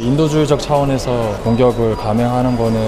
인도주의적 차원에서 공격을 감행하는 거는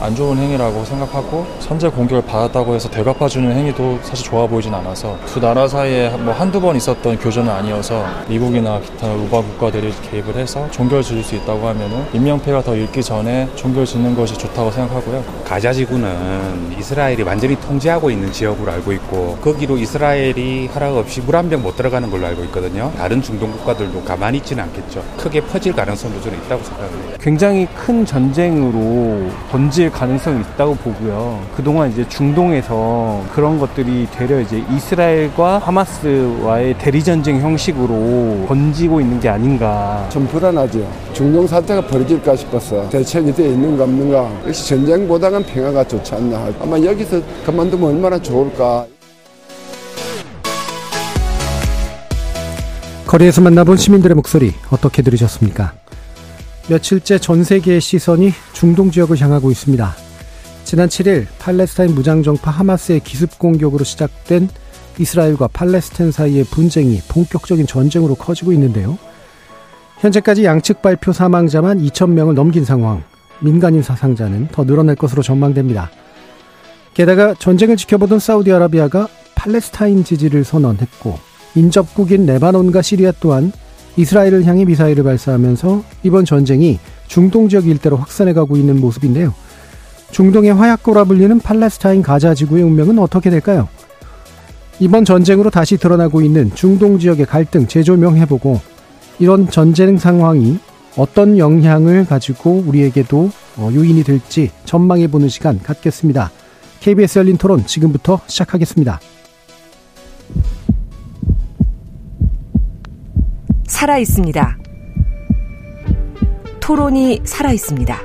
안 좋은 행위라고 생각하고 선제 공격을 받았다고 해서 되갚아주는 행위도 사실 좋아 보이진 않아서 두 나라 사이에 뭐 한두 번 있었던 교전은 아니어서 미국이나 기타 우방 국가들이 개입을 해서 종결 지을 수 있다고 하면은 인명피해가 더 일기 전에 종결 짓는 것이 좋다고 생각하고요. 가자 지구는 이스라엘이 완전히 통제하고 있는 지역으로 알고 있고 거기로 이스라엘이 허락 없이 물 한 병 못 들어가는 걸로 알고 있거든요. 다른 중동 국가들도 가만히 있지는 않겠죠. 크게 퍼질 가능성도 저는 있다고 생각합니다. 굉장히 큰 전쟁으로 번질 가능성이 있다고 보고요. 그동안 이제 중동에서 그런 것들이 되려 이제 이스라엘과 하마스와의 대리전쟁 형식으로 번지고 있는 게 아닌가. 좀 불안하죠. 중동 사태가 벌어질까 싶어서 대책이 되어 있는가 없는가. 역시 전쟁보다는 평화가 좋지 않나. 아마 여기서 그만두면 얼마나 좋을까. 거리에서 만나본 시민들의 목소리 어떻게 들으셨습니까? 며칠째 전 세계의 시선이 중동 지역을 향하고 있습니다. 지난 7일 팔레스타인 무장정파 하마스의 기습 공격으로 시작된 이스라엘과 팔레스타인 사이의 분쟁이 본격적인 전쟁으로 커지고 있는데요. 현재까지 양측 발표 사망자만 2,000명을 넘긴 상황, 민간인 사상자는 더 늘어날 것으로 전망됩니다. 게다가 전쟁을 지켜보던 사우디아라비아가 팔레스타인 지지를 선언했고, 인접국인 레바논과 시리아 또한 이스라엘을 향해 미사일을 발사하면서 이번 전쟁이 중동 지역 일대로 확산해가고 있는 모습인데요. 중동의 화약고라 불리는 팔레스타인 가자 지구의 운명은 어떻게 될까요? 이번 전쟁으로 다시 드러나고 있는 중동 지역의 갈등 재조명해보고 이런 전쟁 상황이 어떤 영향을 가지고 우리에게도 어, 요인이 될지 전망해보는 시간 갖겠습니다. KBS 열린 토론 지금부터 시작하겠습니다. 살아 있습니다. 토론이 살아 있습니다.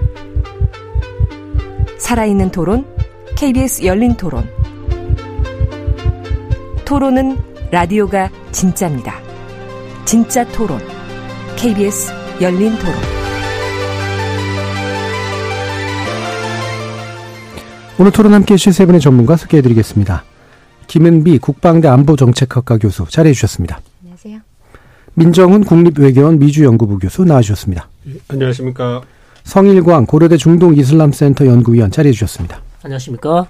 살아있는 토론, KBS 열린 토론. 토론은 라디오가 진짜입니다. 진짜 토론, KBS 열린 토론. 오늘 토론 함께 해주실 세 분의 전문가 소개해드리겠습니다. 김은비 국방대 안보정책학과 교수 자리해 주셨습니다. 민정훈 국립외교원 미주연구부 교수 나와주셨습니다. 예, 안녕하십니까. 성일광 고려대 중동이슬람센터 연구위원 자리해 주셨습니다. 안녕하십니까.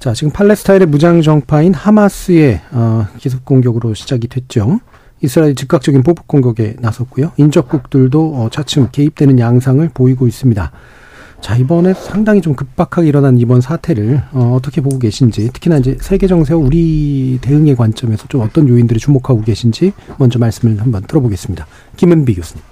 자, 지금 팔레스타인의 무장 정파인 하마스의 어, 기습 공격으로 시작이 됐죠. 이스라엘 즉각적인 보복 공격에 나섰고요. 인접국들도 어, 차츰 개입되는 양상을 보이고 있습니다. 자, 이번에 상당히 좀 급박하게 일어난 이번 사태를 어, 어떻게 보고 계신지, 특히나 이제 세계 정세와 우리 대응의 관점에서 좀 어떤 요인들이 주목하고 계신지 먼저 말씀을 한번 들어보겠습니다. 김은비 교수님.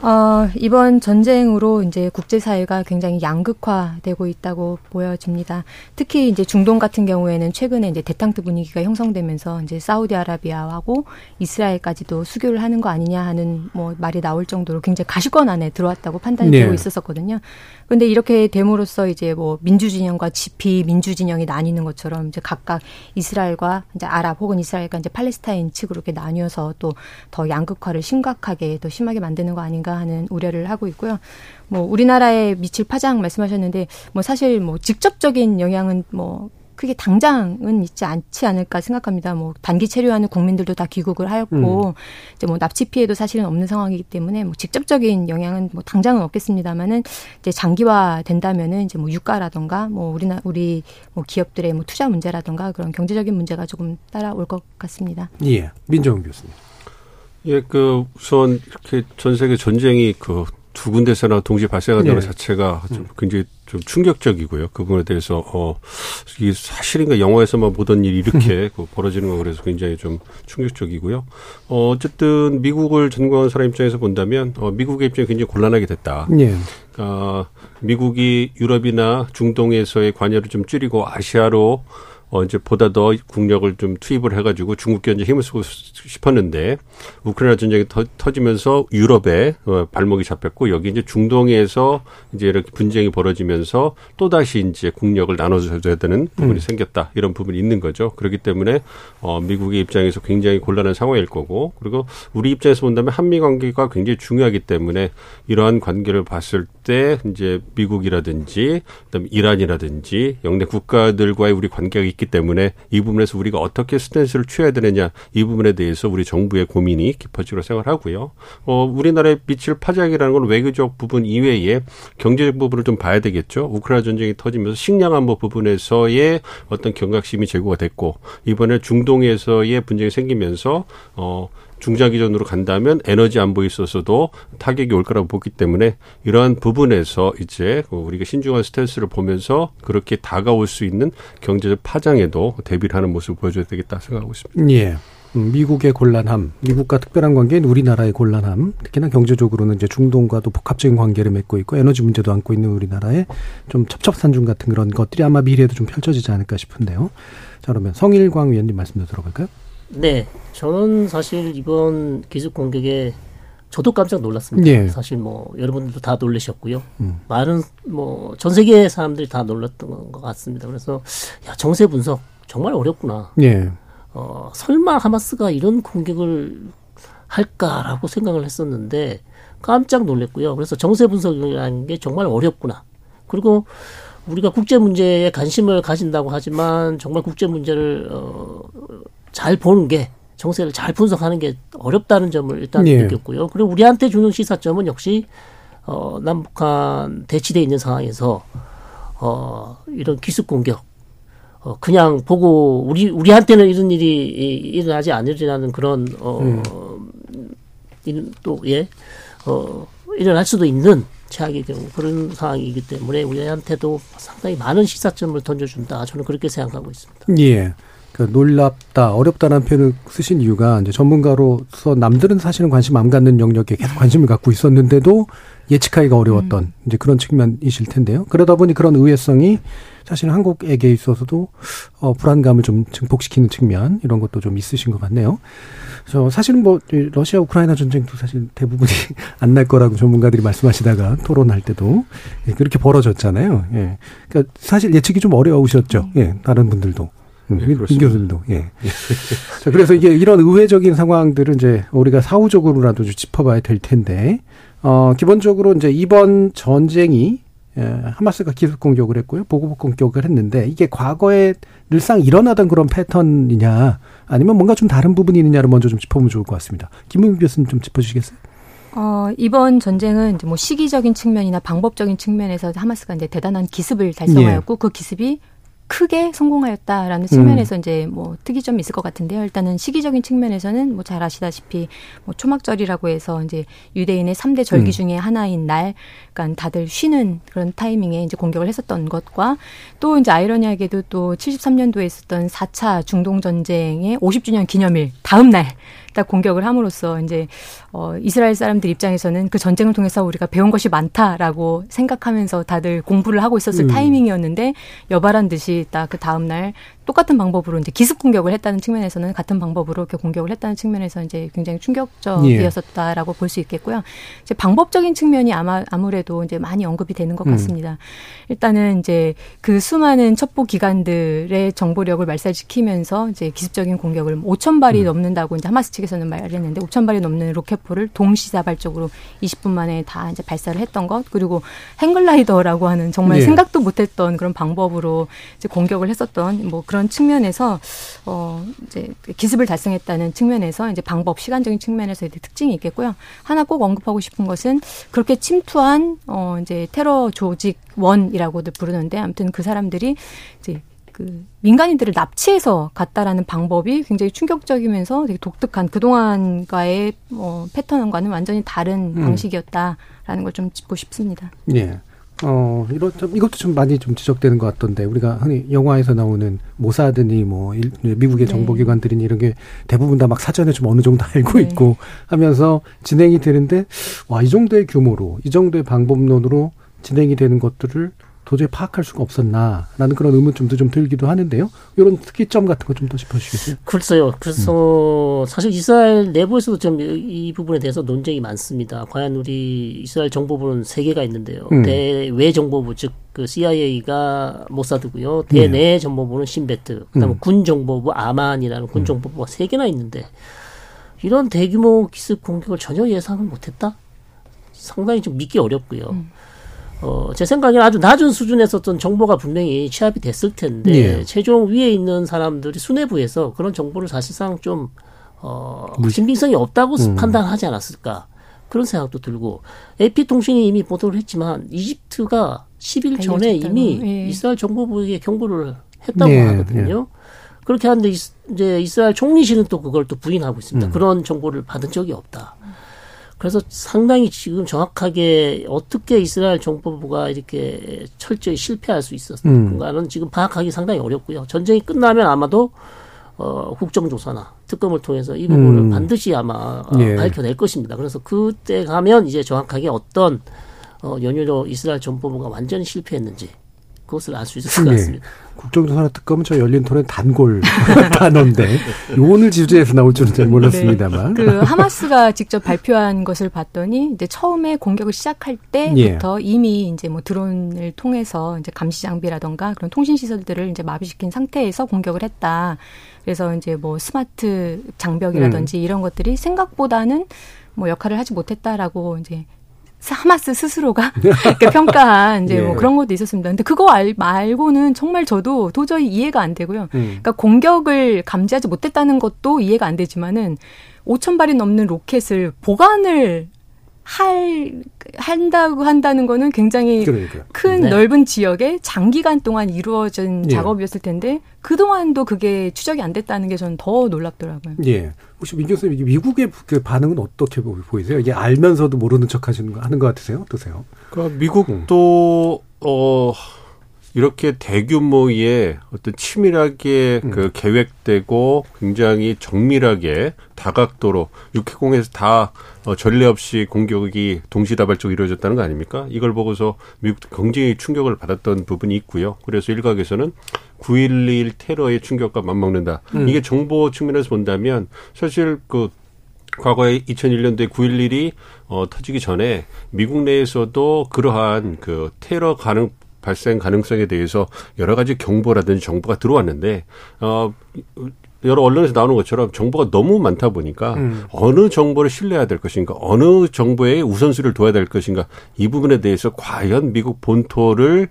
어, 이번 전쟁으로 이제 국제사회가 굉장히 양극화되고 있다고 보여집니다. 특히 이제 중동 같은 경우에는 최근에 이제 대탕트 분위기가 형성되면서 이제 사우디아라비아하고 이스라엘까지도 수교를 하는 거 아니냐 하는 뭐 말이 나올 정도로 굉장히 가시권 안에 들어왔다고 판단이 네. 되고 있었었거든요. 근데 이렇게 됨으로써 이제 뭐 민주진영과 지피 민주진영이 나뉘는 것처럼 이제 각각 이스라엘과 이제 아랍 혹은 이스라엘과 이제 팔레스타인 측으로 이렇게 나뉘어서 또 더 양극화를 심각하게 더 심하게 만드는 거 아닌가 하는 우려를 하고 있고요. 뭐 우리나라에 미칠 파장 말씀하셨는데 뭐 사실 뭐 직접적인 영향은 뭐 크게 당장은 있지 않지 않을까 생각합니다. 뭐 단기 체류하는 국민들도 다 귀국을 하였고 이제 뭐 납치 피해도 사실은 없는 상황이기 때문에 뭐 직접적인 영향은 뭐 당장은 없겠습니다만은 이제 장기화 된다면은 이제 뭐 유가라던가 뭐 우리나 우리 뭐 기업들의 뭐 투자 문제라던가 그런 경제적인 문제가 조금 따라올 것 같습니다. 예, 민정훈 교수님. 예, 그 우선 이렇게 전 세계 전쟁이 그 두 군데서나 동시에 발생한다는 네. 자체가 좀 굉장히 좀 충격적이고요. 그 부분에 대해서 어 이게 사실인가 영화에서만 보던 일이 이렇게 그 벌어지는 거 그래서 굉장히 좀 충격적이고요. 어 어쨌든 미국을 전공한 사람 입장에서 본다면 어 미국의 입장이 굉장히 곤란하게 됐다. 예. 어, 미국이 유럽이나 중동에서의 관여를 좀 줄이고 아시아로 어 이제 보다 더 국력을 좀 투입을 해가지고 중국 견제 힘을 쓰고 싶었는데 우크라이나 전쟁이 터, 터지면서 유럽에 어, 발목이 잡혔고 여기 이제 중동에서 이제 이렇게 분쟁이 벌어지면서 또 다시 이제 국력을 나눠줘야 되는 부분이 음. 생겼다 이런 부분이 있는 거죠. 그렇기 때문에 어 미국의 입장에서 굉장히 곤란한 상황일 거고 그리고 우리 입장에서 본다면 한미 관계가 굉장히 중요하기 때문에 이러한 관계를 봤을 때 이제 미국이라든지 그다음에 이란이라든지 영내 국가들과의 우리 관계가 있기 때문에 이 부분에서 우리가 어떻게 스탠스를 취해야 되느냐 이 부분에 대해서 우리 정부의 고민이 깊어지고 생각하고요. 어 우리나라에 미칠 파장이라는 건 외교적 부분 이외에 경제적 부분을 좀 봐야 되겠죠. 우크라이나 전쟁이 터지면서 식량 안보 부분에서의 어떤 경각심이 제고가 됐고 이번에 중동에서의 분쟁이 생기면서 어 중장기전으로 간다면 에너지 안보에 있어서도 타격이 올 거라고 보기 때문에 이러한 부분에서 이제 우리가 신중한 스탠스를 보면서 그렇게 다가올 수 있는 경제적 파장에도 대비를 하는 모습을 보여줘야 되겠다 생각하고 있습니다. 예. 음, 미국의 곤란함, 미국과 특별한 관계인 우리나라의 곤란함, 특히나 경제적으로는 이제 중동과도 복합적인 관계를 맺고 있고 에너지 문제도 안고 있는 우리나라의 좀 첩첩산중 같은 그런 것들이 아마 미래에도 좀 펼쳐지지 않을까 싶은데요. 자, 그러면 성일광 위원님 말씀도 들어볼까요? 네, 저는 사실 이번 기습 공격에 저도 깜짝 놀랐습니다. 예. 사실 뭐 여러분들도 다 놀라셨고요. 음. 많은 뭐 전 세계 사람들이 다 놀랐던 것 같습니다. 그래서 야 정세 분석 정말 어렵구나. 예. 어 설마 하마스가 이런 공격을 할까라고 생각을 했었는데 깜짝 놀랐고요. 그래서 정세 분석이라는 게 정말 어렵구나. 그리고 우리가 국제 문제에 관심을 가진다고 하지만 정말 국제 문제를 어, 잘 보는 게 정세를 잘 분석하는 게 어렵다는 점을 일단 예. 느꼈고요. 그리고 우리한테 주는 시사점은 역시 어, 남북한 대치돼 있는 상황에서 어, 이런 기습 공격 어, 그냥 보고 우리 우리한테는 이런 일이 일어나지 않으리라는 그런 어, 음. 또예 어, 일어날 수도 있는 최악의 경우 그런 상황이기 때문에 우리한테도 상당히 많은 시사점을 던져준다. 저는 그렇게 생각하고 있습니다. 예. 그 놀랍다, 어렵다는 표현을 쓰신 이유가 이제 전문가로서 남들은 사실은 관심 안 갖는 영역에 계속 관심을 갖고 있었는데도 예측하기가 어려웠던 음. 이제 그런 측면이실 텐데요. 그러다 보니 그런 의외성이 사실 한국에게 있어서도 어, 불안감을 좀 증폭시키는 측면 이런 것도 좀 있으신 것 같네요. 저 사실은 뭐 러시아 우크라이나 전쟁도 사실 대부분이 안 날 거라고 전문가들이 말씀하시다가 토론할 때도 예, 그렇게 벌어졌잖아요. 예. 그러니까 사실 예측이 좀 어려우셨죠. 예, 다른 분들도. 음, 네, 임 교수님도. 예. 자, 그래서 이게 이런 의외적인 상황들은 이제 우리가 사후적으로라도 좀 짚어봐야 될 텐데, 어, 기본적으로 이제 이번 전쟁이 예, 하마스가 기습 공격을 했고요. 보고복 공격을 했는데 이게 과거에 늘상 일어나던 그런 패턴이냐 아니면 뭔가 좀 다른 부분이 있느냐를 먼저 좀 짚어보면 좋을 것 같습니다. 김은규 교수님 좀 짚어주시겠어요? 어, 이번 전쟁은 이제 뭐 시기적인 측면이나 방법적인 측면에서 하마스가 이제 대단한 기습을 달성하였고 예. 그 기습이 크게 성공하였다라는 측면에서 음. 이제 뭐 특이점이 있을 것 같은데요. 일단은 시기적인 측면에서는 뭐 잘 아시다시피 뭐 초막절이라고 해서 이제 유대인의 삼대 절기 음. 중에 하나인 날, 그러니까 다들 쉬는 그런 타이밍에 이제 공격을 했었던 것과 또 이제 아이러니하게도 또 73년도에 있었던 4차 중동 전쟁의 50주년 기념일 다음 날 딱 공격을 함으로써 이제 어 이스라엘 사람들 입장에서는 그 전쟁을 통해서 우리가 배운 것이 많다라고 생각하면서 다들 공부를 하고 있었을 음. 타이밍이었는데 여발한 듯이 딱 그 다음 날 똑같은 방법으로 이제 기습 공격을 했다는 측면에서는 같은 방법으로 이렇게 공격을 했다는 측면에서 이제 굉장히 충격적이었었다라고 예. 볼수 있겠고요. 이제 방법적인 측면이 아마 아무래도 이제 많이 언급이 되는 것 음. 같습니다. 음. 일단은 이제 그 수많은 첩보 기관들의 정보력을 말살시키면서 이제 기습적인 공격을 5천 발이 음. 넘는다고 이제 하마스 측에서는 말을 했는데 5천 발이 넘는 로켓포를 동시다발적으로 20분 만에 다 이제 발사를 했던 것 그리고 행글라이더라고 하는 정말 예. 생각도 못했던 그런 방법으로 이제 공격을 했었던 뭐 그런 그런 측면에서 어 이제 기습을 달성했다는 측면에서 이제 방법 시간적인 측면에서 이제 특징이 있겠고요. 하나 꼭 언급하고 싶은 것은 그렇게 침투한 어 이제 테러 조직 원이라고도 부르는데 아무튼 그 사람들이 이제 그 민간인들을 납치해서 갔다라는 방법이 굉장히 충격적이면서 되게 독특한 그동안과의 어 패턴과는 완전히 다른 음. 방식이었다라는 걸 좀 짚고 싶습니다. 예. 어, 이런, 좀, 이것도 좀 많이 좀 지적되는 것 같던데, 우리가 흔히 영화에서 나오는 모사드니 뭐, 일, 미국의 네. 정보기관들이니 이런 게 대부분 다 막 사전에 좀 어느 정도 알고 네. 있고 하면서 진행이 되는데, 와, 이 정도의 규모로, 이 정도의 방법론으로 진행이 되는 것들을 도저히 파악할 수가 없었나라는 그런 의문점도 좀 들기도 하는데요. 이런 특이점 같은 거 좀 더 짚어주시겠어요? 글쎄요. 그래서 음. 사실 이스라엘 내부에서도 좀 이 부분에 대해서 논쟁이 많습니다. 과연 우리 이스라엘 정보부는 세 개가 있는데요. 음. 대외 정보부 즉 그 CIA가 모사드고요. 대내 네. 정보부는 신베트, 그다음에 음. 군 정보부 아만이라는 군 음. 정보부가 세 개나 있는데 이런 대규모 기습 공격을 전혀 예상을 못했다. 상당히 좀 믿기 어렵고요. 음. 어, 제 생각에는 아주 낮은 수준에서 어떤 정보가 분명히 취합이 됐을 텐데, 예. 최종 위에 있는 사람들이 수뇌부에서 그런 정보를 사실상 좀, 어, 신빙성이 없다고 음. 판단하지 않았을까. 그런 생각도 들고, AP통신이 이미 보도를 했지만, 이집트가 10일 전에 이미 예. 이스라엘 정보부에게 경고를 했다고 예. 하거든요. 예. 그렇게 하는데, 이제 이스라엘 총리실은 또 그걸 또 부인하고 있습니다. 음. 그런 정보를 받은 적이 없다. 그래서 상당히 지금 정확하게 어떻게 이스라엘 정보부가 이렇게 철저히 실패할 수 있었는가는 음. 지금 파악하기 상당히 어렵고요. 전쟁이 끝나면 아마도 어, 국정조사나 특검을 통해서 이 부분을 음. 반드시 아마 어, 예. 밝혀낼 것입니다. 그래서 그때 가면 이제 정확하게 어떤 어, 연유로 이스라엘 정보부가 완전히 실패했는지 그것을 알 수 있을 것 네. 같습니다. 국정조사나 특검은 저 열린 토론 단골 단어인데 오늘 지주에서 나올 줄은 잘 몰랐습니다만. 네. 그 하마스가 직접 발표한 것을 봤더니 이제 처음에 공격을 시작할 때부터 예. 이미 이제 뭐 드론을 통해서 이제 감시 장비라던가 그런 통신 시설들을 이제 마비시킨 상태에서 공격을 했다. 그래서 이제 뭐 스마트 장벽이라든지 음. 이런 것들이 생각보다는 뭐 역할을 하지 못했다라고 이제 하마스 스스로가 이렇게 평가한 이제 뭐 예. 뭐 그런 것도 있었습니다. 근데 그거 알, 말고는 정말 저도 도저히 이해가 안 되고요. 음. 그러니까 공격을 감지하지 못했다는 것도 이해가 안 되지만은 5천 발이 넘는 로켓을 보관을 할 한다고 한다는 거는 굉장히 그러니까요. 큰 네. 넓은 지역에 장기간 동안 이루어진 예. 작업이었을 텐데 그 동안도 그게 추적이 안 됐다는 게 저는 더 놀랍더라고요. 예. 혹시 민경 선생님 미국의 그 반응은 어떻게 보이세요? 이게 알면서도 모르는 척 하시는 거 하는 것 같으세요? 어떠세요? 그러니까 미국도 음. 어 이렇게 대규모의 어떤 치밀하게 음. 그 계획되고 굉장히 정밀하게 다각도로 육해공에서 다 어, 전례 없이 공격이 동시다발적으로 이루어졌다는 거 아닙니까? 이걸 보고서 미국도 굉장히 충격을 받았던 부분이 있고요. 그래서 일각에서는 9.11 테러의 충격과 맞먹는다. 음. 이게 정보 측면에서 본다면 사실 그 과거에 2001년도에 9.11이 어, 터지기 전에 미국 내에서도 그러한 그 테러 가능 발생 가능성에 대해서 여러 가지 경보라든지 정보가 들어왔는데 어 여러 언론에서 나오는 것처럼 정보가 너무 많다 보니까 음. 어느 정보를 신뢰해야 될 것인가, 어느 정보에 우선순위를 둬야 될 것인가 이 부분에 대해서 과연 미국 본토를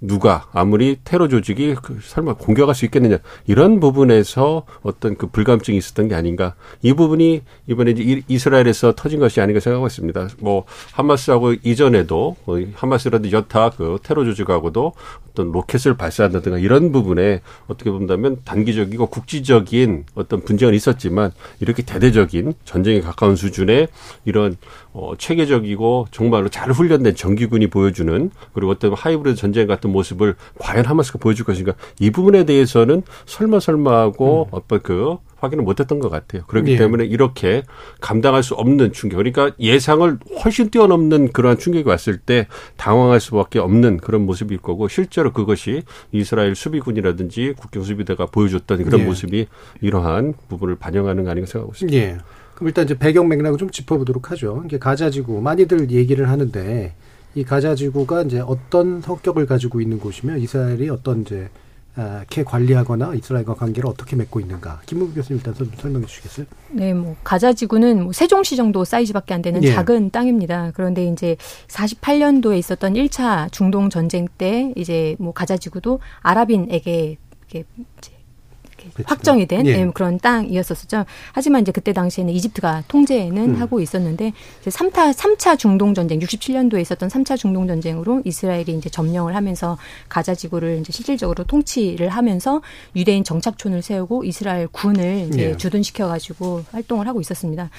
누가 아무리 테러 조직이 그 설마 공격할 수 있겠느냐 이런 부분에서 어떤 그 불감증이 있었던 게 아닌가 이 부분이 이번에 이제 이스라엘에서 터진 것이 아닌가 생각하고 있습니다. 뭐 하마스하고 이전에도 뭐 하마스라든 여타 그 테러 조직하고도 어떤 로켓을 발사한다든가 이런 부분에 어떻게 본다면 단기적이고 국지적인 어떤 분쟁은 있었지만 이렇게 대대적인 전쟁에 가까운 수준의 이런 어 체계적이고 정말로 잘 훈련된 정규군이 보여주는 그리고 어떤 하이브리드 전쟁 같은 모습을 과연 하마스가 보여줄 것인가 이 부분에 대해서는 설마 설마하고 음. 어떤 그 확인을 못했던 것 같아요. 그렇기 예. 때문에 이렇게 감당할 수 없는 충격, 그러니까 예상을 훨씬 뛰어넘는 그러한 충격이 왔을 때 당황할 수밖에 없는 그런 모습일 거고 실제로 그것이 이스라엘 수비군이라든지 국경 수비대가 보여줬던 그런 예. 모습이 이러한 부분을 반영하는 거 아닌가 생각하고 있습니다. 예. 그럼 일단 이제 배경 맥락을 좀 짚어보도록 하죠. 이게 가자지구 많이들 얘기를 하는데 이 가자 지구가 이제 어떤 성격을 가지고 있는 곳이며 이스라엘이 어떤 이제 이렇게 관리하거나 이스라엘과 관계를 어떻게 맺고 있는가. 김문규 교수님 일단 설명해 주시겠어요? 네, 뭐 가자 지구는 뭐 세종시 정도 사이즈밖에 안 되는 예. 작은 땅입니다. 그런데 이제 48년도에 있었던 1차 중동 전쟁 때 이제 뭐 가자 지구도 아랍인에게 이렇게 그렇죠. 확정이 된 예. 네, 그런 땅이었었죠. 하지만 이제 그때 당시에는 이집트가 통제는 음. 하고 있었는데 이제 3타 3차 중동 전쟁 67년도에 있었던 3차 중동 전쟁으로 이스라엘이 이제 점령을 하면서 가자 지구를 이제 실질적으로 통치를 하면서 유대인 정착촌을 세우고 이스라엘 군을 이제 예. 주둔시켜 가지고 활동을 하고 있었습니다.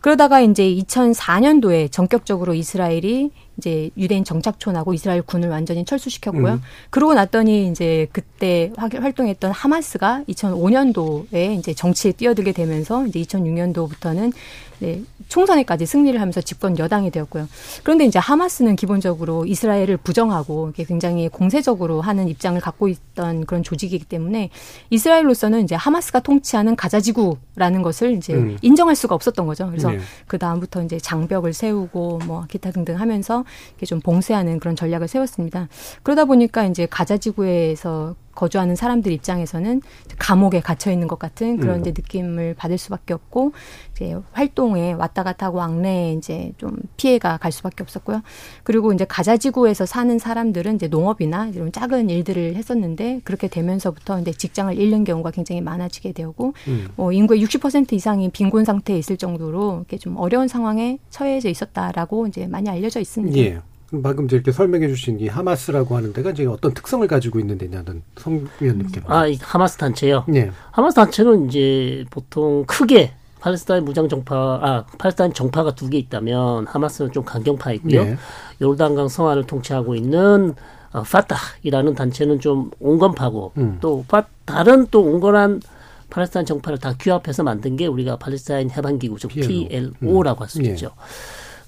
그러다가 이제 2004년도에 전격적으로 이스라엘이 이제 유대인 정착촌하고 이스라엘 군을 완전히 철수시켰고요. 음. 그러고 났더니 이제 그때 활동했던 하마스가 2005년도에 이제 정치에 뛰어들게 되면서 이제 2006년도부터는 네, 총선에까지 승리를 하면서 집권 여당이 되었고요. 그런데 이제 하마스는 기본적으로 이스라엘을 부정하고 굉장히 공세적으로 하는 입장을 갖고 있던 그런 조직이기 때문에 이스라엘로서는 이제 하마스가 통치하는 가자지구라는 것을 이제 음. 인정할 수가 없었던 거죠. 그래서 네. 그 다음부터 이제 장벽을 세우고 뭐 기타 등등 하면서 좀 봉쇄하는 그런 전략을 세웠습니다. 그러다 보니까 이제 가자 지구에서 거주하는 사람들 입장에서는 감옥에 갇혀 있는 것 같은 그런 음. 이제 느낌을 받을 수밖에 없고 이제 활동에 왔다 갔다 하고 왕래에 이제 좀 피해가 갈 수밖에 없었고요. 그리고 이제 가자지구에서 사는 사람들은 이제 농업이나 이런 작은 일들을 했었는데 그렇게 되면서부터 이제 직장을 잃는 경우가 굉장히 많아지게 되고 음. 뭐 인구의 60% 이상이 빈곤 상태에 있을 정도로 이렇게 좀 어려운 상황에 처해져 있었다라고 이제 많이 알려져 있습니다. 예. 방금 이렇게 설명해 주신 이 하마스라고 하는 데가 이제 어떤 특성을 가지고 있는 데냐는 성 위원님께. 아, 이 하마스 단체요? 네. 하마스 단체는 이제 보통 크게 팔레스타인 무장 정파, 아, 팔레스타인 정파가 두 개 있다면 하마스는 좀 강경파이고요. 네. 요르단강 서안을 통치하고 있는 어, 파타이라는 단체는 좀 온건파고 음. 또 파, 다른 또 온건한 팔레스타인 정파를 다 규합해서 만든 게 우리가 팔레스타인 해방기구 즉 PLO라고 음. 할수 예. 있죠. 그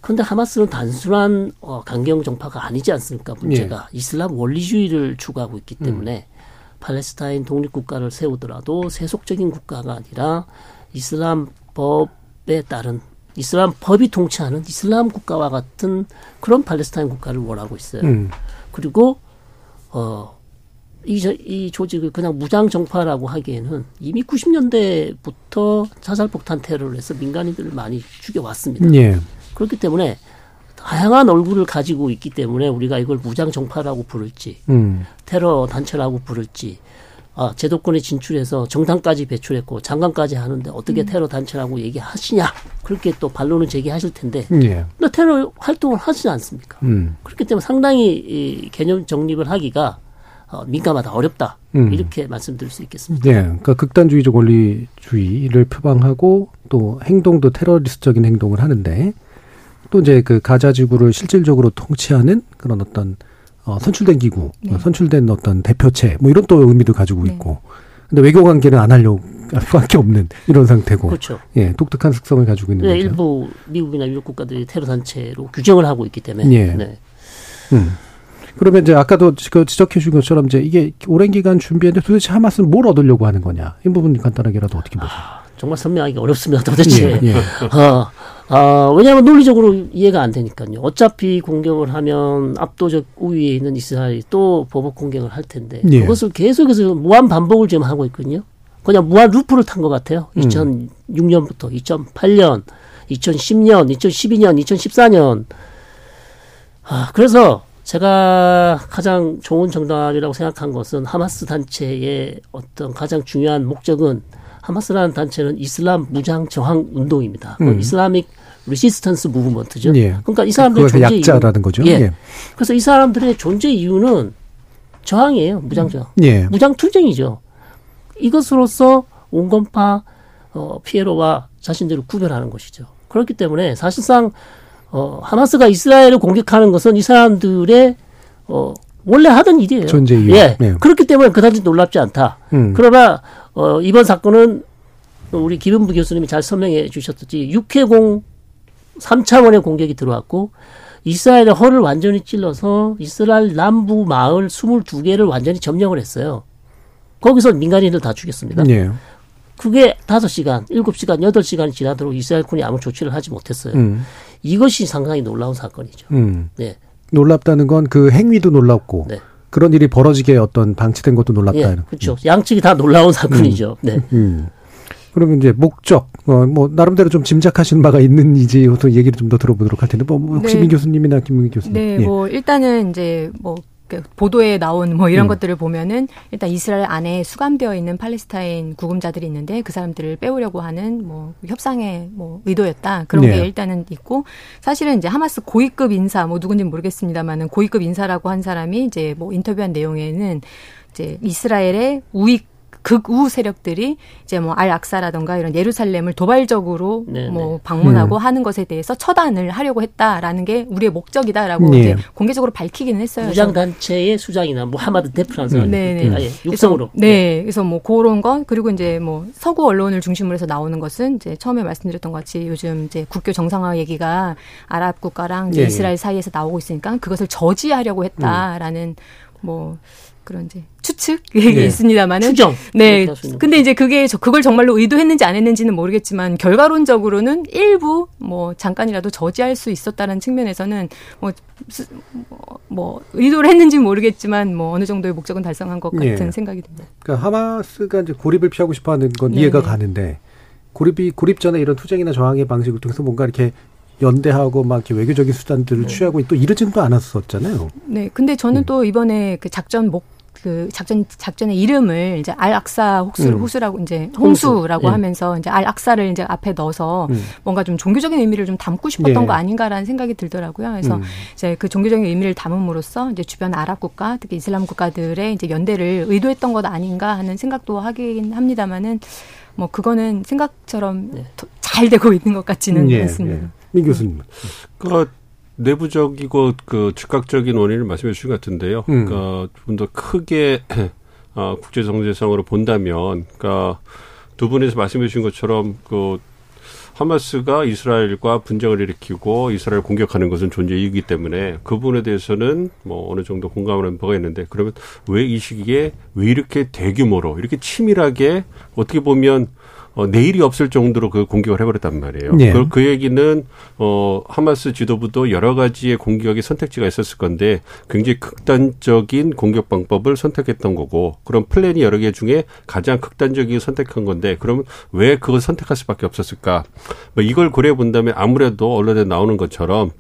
런데 하마스는 단순한 어, 강경 정파가 아니지 않습니까? 문제가 예. 이슬람 원리주의를 추구하고 있기 때문에 음. 팔레스타인 독립 국가를 세우더라도 세속적인 국가가 아니라 이슬람 법에 따른 이슬람 법이 통치하는 이슬람 국가와 같은 그런 팔레스타인 국가를 원하고 있어요. 음. 그리고 어. 이, 이 조직을 그냥 무장 정파라고 하기에는 이미 90년대부터 자살폭탄 테러를 해서 민간인들을 많이 죽여왔습니다. 예. 그렇기 때문에 다양한 얼굴을 가지고 있기 때문에 우리가 이걸 무장 정파라고 부를지 음. 테러 단체라고 부를지 아, 제도권에 진출해서 정당까지 배출했고 장관까지 하는데 어떻게 음. 테러 단체라고 얘기하시냐 그렇게 또 반론을 제기하실 텐데 예. 근데 테러 활동을 하지 않습니까? 음. 그렇기 때문에 상당히 이 개념 정립을 하기가 어, 민감하다 어렵다 음. 이렇게 말씀드릴 수 있겠습니다. 네, 그러니까 극단주의적 원리주의를 표방하고 또 행동도 테러리스트적인 행동을 하는데 또 이제 그 가자 지구를 실질적으로 통치하는 그런 어떤 어, 선출된 기구, 네. 선출된 어떤 대표체 뭐 이런 또 의미도 가지고 네. 있고. 근데 외교 관계는 안 하려고 할 수밖에 없는 이런 상태고. 그렇죠. 예, 독특한 특성을 가지고 있는 네, 거죠. 일부 미국이나 유럽 국가들이 테러 단체로 규정을 하고 있기 때문에. 예. 네. 음. 그러면 이제 아까도 그 지적해 주신 것처럼 이제 이게 오랜 기간 준비했는데 도대체 하마스는 뭘 얻으려고 하는 거냐? 이 부분 간단하게라도 어떻게 보세요? 아, 정말 설명하기 어렵습니다. 도대체. 예, 예. 어, 아, 왜냐하면 논리적으로 이해가 안 되니까요. 어차피 공격을 하면 압도적 우위에 있는 이스라엘이 또 보복 공격을 할 텐데 예. 그것을 계속해서 무한 반복을 지금 하고 있거든요. 그냥 무한 루프를 탄 것 같아요. 음. 2006년부터 2008년, 2010년, 2012년, 2014년. 아, 그래서 제가 가장 좋은 정답이라고 생각한 것은 하마스 단체의 어떤 가장 중요한 목적은 하마스라는 단체는 이슬람 무장 저항 운동입니다. 그 음. Islamic Resistance Movement죠. 예. 그러니까 이 사람들의 존재 약자라는 거죠. 예. 예. 그래서 이 사람들의 존재 이유는 저항이에요. 무장 저항. 예. 무장 투쟁이죠. 이것으로서 온건파 어, PLO와 자신들을 구별하는 것이죠. 그렇기 때문에 사실상 어, 하마스가 이스라엘을 공격하는 것은 이 사람들의 어, 원래 하던 일이에요. 존재 이유. 예. 예. 그렇기 때문에 그다지 놀랍지 않다. 음. 그러나 어, 이번 사건은 우리 김은부 교수님이 잘 설명해 주셨듯이 육해공 3차원의 공격이 들어왔고 이스라엘의 허를 완전히 찔러서 이스라엘 남부 마을 22개를 완전히 점령을 했어요. 거기서 민간인을 다 죽였습니다. 예. 그게 5시간, 7시간, 8시간이 지나도록 이스라엘 군이 아무 조치를 하지 못했어요. 음. 이것이 상당히 놀라운 사건이죠. 음. 네. 놀랍다는 건 그 행위도 놀랍고 네. 그런 일이 벌어지게 어떤 방치된 것도 놀랍다. 예, 그렇죠. 음. 양측이 다 놀라운 사건이죠. 음. 네. 음. 그러면 이제 목적, 어, 뭐, 나름대로 좀 짐작하시는 바가 있는지, 어떤 얘기를 좀 더 들어보도록 할 텐데, 뭐, 뭐 혹시 네. 민 교수님이나 김민기 교수님. 네, 예. 뭐, 일단은 이제, 뭐, 그 보도에 나온 뭐 이런 음. 것들을 보면은 일단 이스라엘 안에 수감되어 있는 팔레스타인 구금자들이 있는데 그 사람들을 빼오려고 하는 뭐 협상의 뭐 의도였다 그런 네. 게 일단은 있고 사실은 이제 하마스 고위급 인사 뭐 누군지는 모르겠습니다만은 고위급 인사라고 한 사람이 이제 뭐 인터뷰한 내용에는 이제 이스라엘의 우익 극우 세력들이 이제 뭐 알 악사라던가 이런 예루살렘을 도발적으로 네네. 뭐 네. 방문하고 네. 하는 것에 대해서 처단을 하려고 했다라는 게 우리의 목적이다라고 네. 이제 공개적으로 밝히기는 했어요. 무장 단체의 수장이나 뭐 하마드 사람 네, 네. 육성으로. 그래서, 네, 그래서 뭐 그런 건 그리고 이제 뭐 서구 언론을 중심으로 해서 나오는 것은 이제 처음에 말씀드렸던 것 같이 요즘 이제 국교 정상화 얘기가 아랍 국가랑 이제 이스라엘 사이에서 나오고 있으니까 그것을 저지하려고 했다라는 음. 뭐 그런 이제 추측이 네. 있습니다만은 추정. 네. 근데 이제 그게 그걸 정말로 의도했는지 안 했는지는 모르겠지만 결과론적으로는 일부 뭐 잠깐이라도 저지할 수 있었다는 측면에서는 뭐, 뭐 의도를 했는지는 모르겠지만 뭐 어느 정도의 목적은 달성한 것 같은 네. 생각이 듭니다. 그러니까 하마스가 이제 고립을 피하고 싶어하는 건 네. 이해가 가는데 고립이 고립 전에 이런 투쟁이나 저항의 방식을 통해서 뭔가 이렇게 연대하고 막 이렇게 외교적인 수단들을 네. 취하고 또 이러지도 않았었잖아요. 네. 근데 저는 음. 또 이번에 그 작전 목, 그 작전 작전의 이름을 이제 알 악사 혹수 음. 호수라고 이제 홍수라고 홍수. 하면서 이제 알 악사를 이제 앞에 넣어서 음. 뭔가 좀 종교적인 의미를 좀 담고 싶었던 예. 거 아닌가라는 생각이 들더라고요. 그래서 음. 이제 그 종교적인 의미를 담음으로써 이제 주변 아랍 국가 특히 이슬람 국가들의 이제 연대를 의도했던 것 아닌가 하는 생각도 하긴 합니다만은 뭐 그거는 생각처럼 네. 잘 되고 있는 것 같지는 예, 않습니다. 예. 민 교수님. 그 내부적이고 그 즉각적인 원인을 말씀해 주신 것 같은데요. 음. 그러니까 좀 더 크게 어, 국제 정세상으로 본다면, 그러니까 두 분에서 말씀해 주신 것처럼 그 하마스가 이스라엘과 분쟁을 일으키고 이스라엘 공격하는 것은 존재 이유이기 때문에 그 부분에 대해서는 뭐 어느 정도 공감하는 바가 있는데 그러면 왜 이 시기에 왜 이렇게 대규모로 이렇게 치밀하게 어떻게 보면 어, 내일이 없을 정도로 그 공격을 해버렸단 말이에요. 네. 그, 그 얘기는 어, 하마스 지도부도 여러 가지의 공격의 선택지가 있었을 건데 굉장히 극단적인 공격 방법을 선택했던 거고 그런 플랜이 여러 개 중에 가장 극단적인 선택한 건데 그러면 왜 그걸 선택할 수밖에 없었을까? 뭐 이걸 고려해 본다면 아무래도 언론에 나오는 것처럼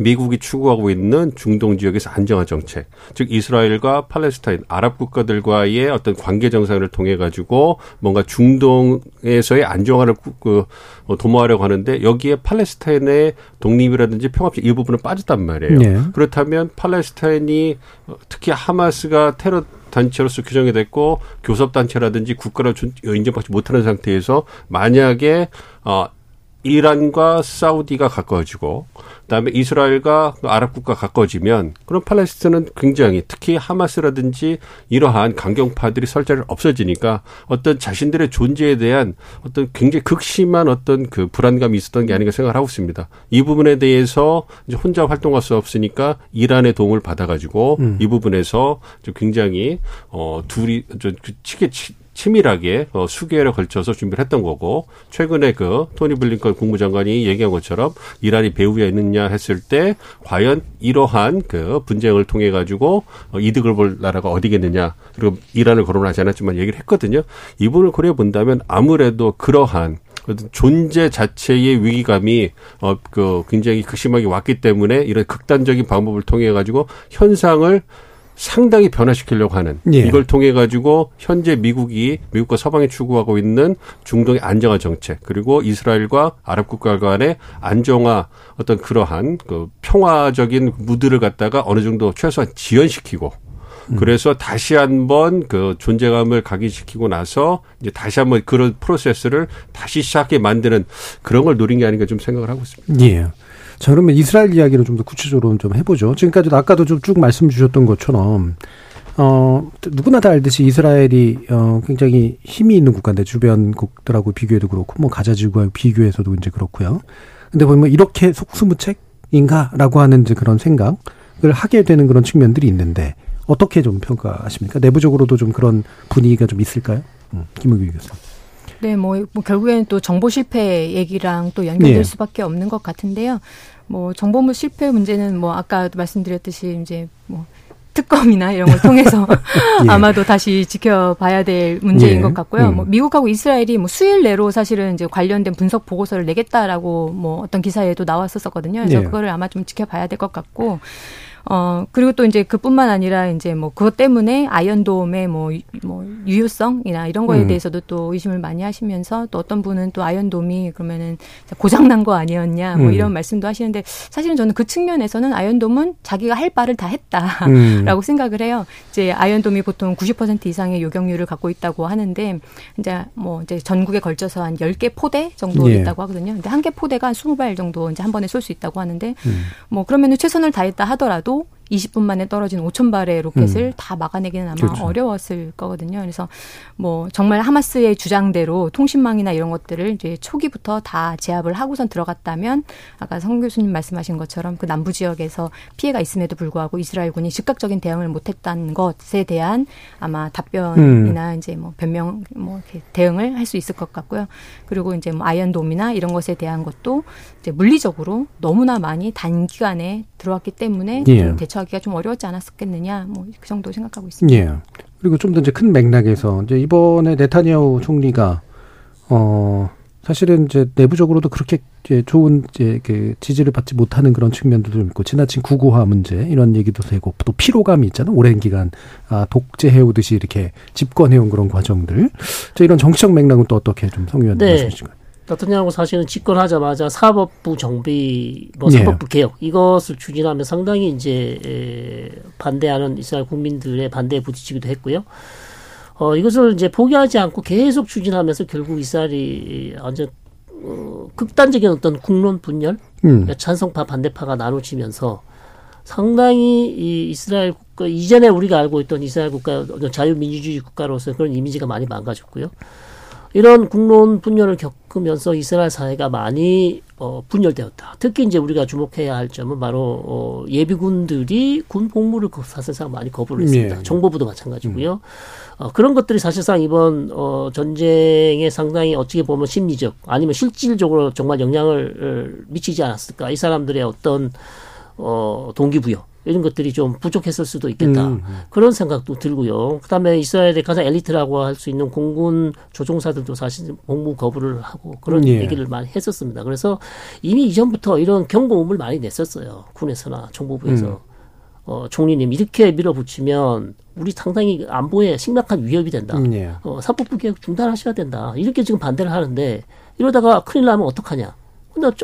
미국이 추구하고 있는 중동 지역에서 안정화 정책, 즉 이스라엘과 팔레스타인 아랍 국가들과의 어떤 관계 정상을 통해 가지고 뭔가 중동에서의 안정화를 그 어, 도모하려고 하는데 여기에 팔레스타인의 독립이라든지 평화적 일부분은 빠졌단 말이에요. 네. 그렇다면 팔레스타인이 어, 특히 하마스가 테러 단체로서 규정이 됐고 교섭 단체라든지 국가를 인정받지 못하는 상태에서 만약에 어 이란과 사우디가 가까워지고 그다음에 이스라엘과 아랍 국가 가까워지면 그럼 팔레스타인은 굉장히 특히 하마스라든지 이러한 강경파들이 설자를 없어지니까 어떤 자신들의 존재에 대한 어떤 굉장히 극심한 어떤 그 불안감이 있었던 게 아닌가 생각을 하고 있습니다. 이 부분에 대해서 이제 혼자 활동할 수 없으니까 이란의 도움을 받아가지고 음. 이 부분에서 좀 굉장히 어 둘이 저 치게 치밀하게 어, 수개월에 걸쳐서 준비를 했던 거고 최근에 그 토니 블링컨 국무장관이 얘기한 것처럼 이란이 배후에 있느냐 했을 때 과연 이러한 그 분쟁을 통해 가지고 어, 이득을 볼 나라가 어디겠느냐 그리고 이란을 거론하지 않았지만 얘기를 했거든요. 이분을 고려해 본다면 아무래도 그러한 존재 자체의 위기감이 어 그 굉장히 극심하게 왔기 때문에 이런 극단적인 방법을 통해 가지고 현상을 상당히 변화시키려고 하는 예. 이걸 통해 가지고 현재 미국이 미국과 서방이 추구하고 있는 중동의 안정화 정책 그리고 이스라엘과 아랍 국가 간의 안정화 어떤 그러한 그 평화적인 무드를 갖다가 어느 정도 최소한 지연시키고 음. 그래서 다시 한번 그 존재감을 각인시키고 나서 이제 다시 한번 그런 프로세스를 다시 시작해 만드는 그런 걸 노린 게 아닌가 좀 생각을 하고 있습니다. 예. 자, 그러면 이스라엘 이야기를 좀 더 구체적으로 좀 해보죠. 지금까지도 아까도 좀 쭉 말씀 주셨던 것처럼, 어, 누구나 다 알듯이 이스라엘이, 어, 굉장히 힘이 있는 국가인데, 주변국들하고 비교해도 그렇고, 뭐, 가자 지구와 비교해서도 이제 그렇고요. 근데 보면 이렇게 속수무책인가라고 하는 이제 그런 생각을 하게 되는 그런 측면들이 있는데, 어떻게 좀 평가하십니까? 내부적으로도 좀 그런 분위기가 좀 있을까요? 음, 김우규 교수님. 네, 뭐, 뭐 결국에는 또 정보 실패 얘기랑 또 연결될 네. 수밖에 없는 것 같은데요. 뭐 정보물 실패 문제는 뭐 아까도 말씀드렸듯이 이제 뭐 특검이나 이런 걸 통해서 예. 아마도 다시 지켜봐야 될 문제인 예. 것 같고요. 음. 뭐 미국하고 이스라엘이 뭐 수일 내로 사실은 이제 관련된 분석 보고서를 내겠다라고 뭐 어떤 기사에도 나왔었었거든요. 그래서 예. 그거를 아마 좀 지켜봐야 될 것 같고 어, 그리고 또 이제 그뿐만 아니라 이제 뭐 그것 때문에 아이언돔의 뭐, 뭐 유효성이나 이런 거에 음. 대해서도 또 의심을 많이 하시면서 또 어떤 분은 또 아이언돔이 그러면은 고장난 거 아니었냐 뭐 음. 이런 말씀도 하시는데 사실은 저는 그 측면에서는 아이언돔은 자기가 할 바를 다 했다라고 음. 생각을 해요. 이제 아이언돔이 보통 90% 이상의 요격률을 갖고 있다고 하는데 이제 뭐 이제 전국에 걸쳐서 한 10개 포대 정도 예. 있다고 하거든요. 근데 한 개 포대가 20발 정도 이제 한 번에 쏠 수 있다고 하는데 음. 뭐 그러면은 최선을 다했다 하더라도 20분 만에 떨어진 5천 발의 로켓을 음. 다 막아내기는 아마 그렇죠. 어려웠을 거거든요. 그래서 뭐 정말 하마스의 주장대로 통신망이나 이런 것들을 이제 초기부터 다 제압을 하고선 들어갔다면 아까 성 교수님 말씀하신 것처럼 그 남부 지역에서 피해가 있음에도 불구하고 이스라엘군이 즉각적인 대응을 못했다는 것에 대한 아마 답변이나 음. 이제 뭐 변명 뭐 이렇게 대응을 할 수 있을 것 같고요. 그리고 이제 뭐 아이언돔이나 이런 것에 대한 것도 이제 물리적으로 너무나 많이 단기간에 들어왔기 때문에 예. 대처 대처하기가 좀 어려웠지 않았었겠느냐 뭐 그 정도 생각하고 있습니다. 예. 그리고 좀 더 이제 큰 맥락에서 이제 이번에 네타냐후 총리가 어 사실은 이제 내부적으로도 그렇게 이제 좋은 이제 그 지지를 받지 못하는 그런 측면도 좀 있고 지나친 구구화 문제 이런 얘기도 되고 또 피로감이 있잖아 오랜 기간 아 독재해 오듯이 이렇게 집권해 온 그런 과정들 자 이런 정치적 맥락은 또 어떻게 좀 성의원 네. 말씀하시가요 나타냐고 사실은 집권하자마자 사법부 정비, 뭐 네. 사법부 개혁 이것을 추진하면 상당히 이제 반대하는 이스라엘 국민들의 반대에 부딪히기도 했고요. 어 이것을 이제 포기하지 않고 계속 추진하면서 결국 이스라엘이 완전 어, 극단적인 어떤 국론 분열, 음. 찬성파 반대파가 나눠지면서 상당히 이 이스라엘 국가 이전에 우리가 알고 있던 이스라엘 국가 자유민주주의 국가로서 그런 이미지가 많이 망가졌고요. 이런 국론 분열을 겪 으면서 이스라엘 사회가 많이 어, 분열되었다. 특히 이제 우리가 주목해야 할 점은 바로 어, 예비군들이 군 복무를 사실상 많이 거부를 했습니다. 예. 정보부도 마찬가지고요. 음. 어, 그런 것들이 사실상 이번 어, 전쟁에 상당히 어떻게 보면 심리적 아니면 실질적으로 정말 영향을 미치지 않았을까. 이 사람들의 어떤 어, 동기부여 이런 것들이 좀 부족했을 수도 있겠다. 음. 음. 그런 생각도 들고요. 그다음에 이스라엘의 가장 엘리트라고 할 수 있는 공군 조종사들도 사실 복무 거부를 하고 그런 음, 예. 얘기를 많이 했었습니다. 그래서 이미 이전부터 이런 경고음을 많이 냈었어요. 군에서나 정보부에서. 음. 어, 총리님 이렇게 밀어붙이면 우리 상당히 안보에 심각한 위협이 된다. 음, 예. 어, 사법부 개혁 중단하셔야 된다. 이렇게 지금 반대를 하는데 이러다가 큰일 나면 어떡하냐.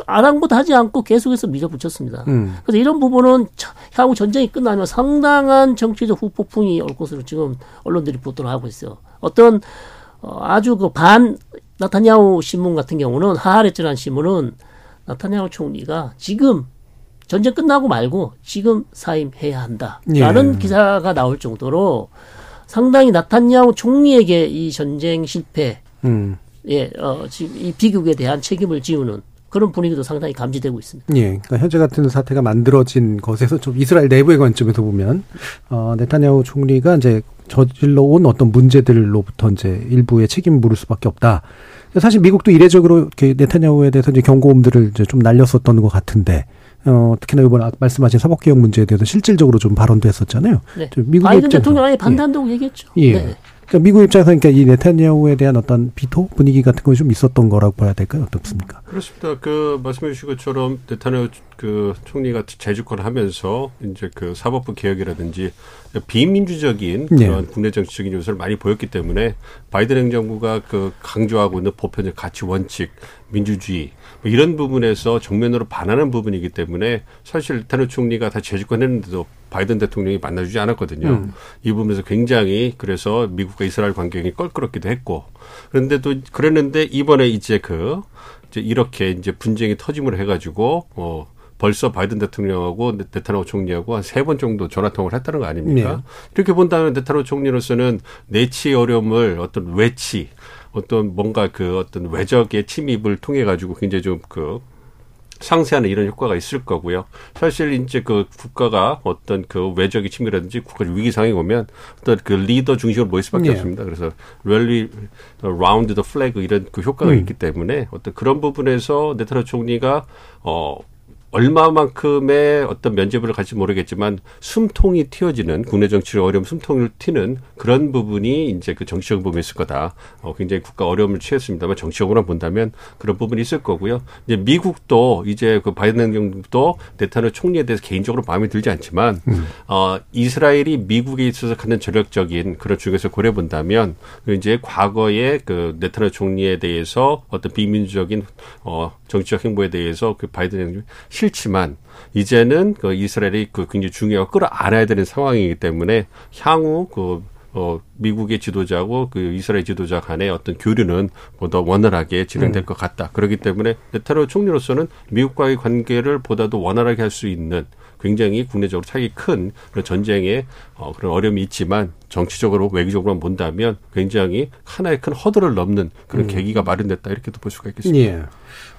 아랑곳하지 않고 계속해서 밀어붙였습니다. 음. 그래서 이런 부분은 향후 전쟁이 끝나면 상당한 정치적 후폭풍이 올 것으로 지금 언론들이 보도를 하고 있어요. 어떤 어, 아주 그 반 나타냐후 신문 같은 경우는 하하레츠라는 신문은 나타냐후 총리가 지금 전쟁 끝나고 말고 지금 사임해야 한다라는 예. 기사가 나올 정도로 상당히 나타냐후 총리에게 이 전쟁 실패 음. 예, 어, 지금 이 비극에 대한 책임을 지우는 그런 분위기도 상당히 감지되고 있습니다. 예. 그러니까 현재 같은 사태가 만들어진 것에서 좀 이스라엘 내부의 관점에서 보면 어 네타냐후 총리가 이제 저질러 온 어떤 문제들로부터 이제 일부의 책임을 물을 수밖에 없다. 사실 미국도 이례적으로 이렇게 네타냐후에 대해서 이제 경고음들을 이제 좀 날렸었던 것 같은데 어, 특히나 이번 말씀하신 사법개혁 문제에 대해서 실질적으로 좀 발언도 했었잖아요. 네. 미국 바이든 대통령이 반대한다고 예. 얘기했죠. 예. 네. 그러니까 미국 입장에서 그러니까 이 네타냐후에 대한 어떤 비토 분위기 같은 것이 좀 있었던 거라고 봐야 될까요? 어떻습니까? 그렇습니다. 그 말씀해 주신 것처럼 네타냐후 그 총리가 재집권하면서 이제 그 사법부 개혁이라든지 비민주적인 그런 네. 국내 정치적인 요소를 많이 보였기 때문에 바이든 행정부가 그 강조하고 있는 보편적 가치 원칙, 민주주의 뭐 이런 부분에서 정면으로 반하는 부분이기 때문에 사실 네타냐후 총리가 다 재집권했는데도 바이든 대통령이 만나주지 않았거든요. 음. 이 부분에서 굉장히 그래서 미국과 이스라엘 관계가 껄끄럽기도 했고 그런데 또 그랬는데 이번에 이제 그 이제 이렇게 이제 분쟁이 터짐을 해가지고 어 벌써 바이든 대통령하고 네타나후 총리하고 한 세 번 정도 전화 통화를 했다는 거 아닙니까? 네. 이렇게 본다면 네타나후 총리로서는 내치 어려움을 어떤 외치 어떤 뭔가 그 어떤 외적의 침입을 통해 가지고 굉장히 좀그 상쇄하는 이런 효과가 있을 거고요. 사실 이제 그 국가가 어떤 그 외적인 침입이라든지 국가 위기 상황이 오면 어떤 그 리더 중심으로 모일 수밖에 네. 없습니다. 그래서 rally round the flag 이런 그 효과가 음. 있기 때문에 어떤 그런 부분에서 네타냐후 총리가 어 얼마만큼의 어떤 면죄부를 갈지 모르겠지만 숨통이 트여지는 국내 정치를 어려움 숨통을 트는 그런 부분이 이제 그 정치적 부분이 있을 거다. 어, 굉장히 국가 어려움을 처했습니다만 정치적으로 본다면 그런 부분이 있을 거고요. 이제 미국도 이제 그 바이든 행정부도 네타노 총리에 대해서 개인적으로 마음에 들지 않지만 음. 어, 이스라엘이 미국에 있어서 갖는 전력적인 그런 중에서 고려 본다면 이제 과거에 그 네타노 총리에 대해서 어떤 비민주적인 어, 정치적 행보에 대해서 그 바이든 행정부 싫지만 이제는 그 이스라엘이 그 굉장히 중요하고 끌어안아야 되는 상황이기 때문에 향후 그 어, 미국의 지도자하고 그 이스라엘 지도자 간의 어떤 교류는 보다 원활하게 진행될 음. 것 같다. 그렇기 때문에 네타노 총리로서는 미국과의 관계를 보다도 원활하게 할 수 있는 굉장히 국내적으로 차이 큰 그런 전쟁에 어, 그런 어려움이 있지만 정치적으로 외교적으로만 본다면 굉장히 하나의 큰 허들을 넘는 그런 음. 계기가 마련됐다 이렇게도 볼 수가 있겠습니다. 예.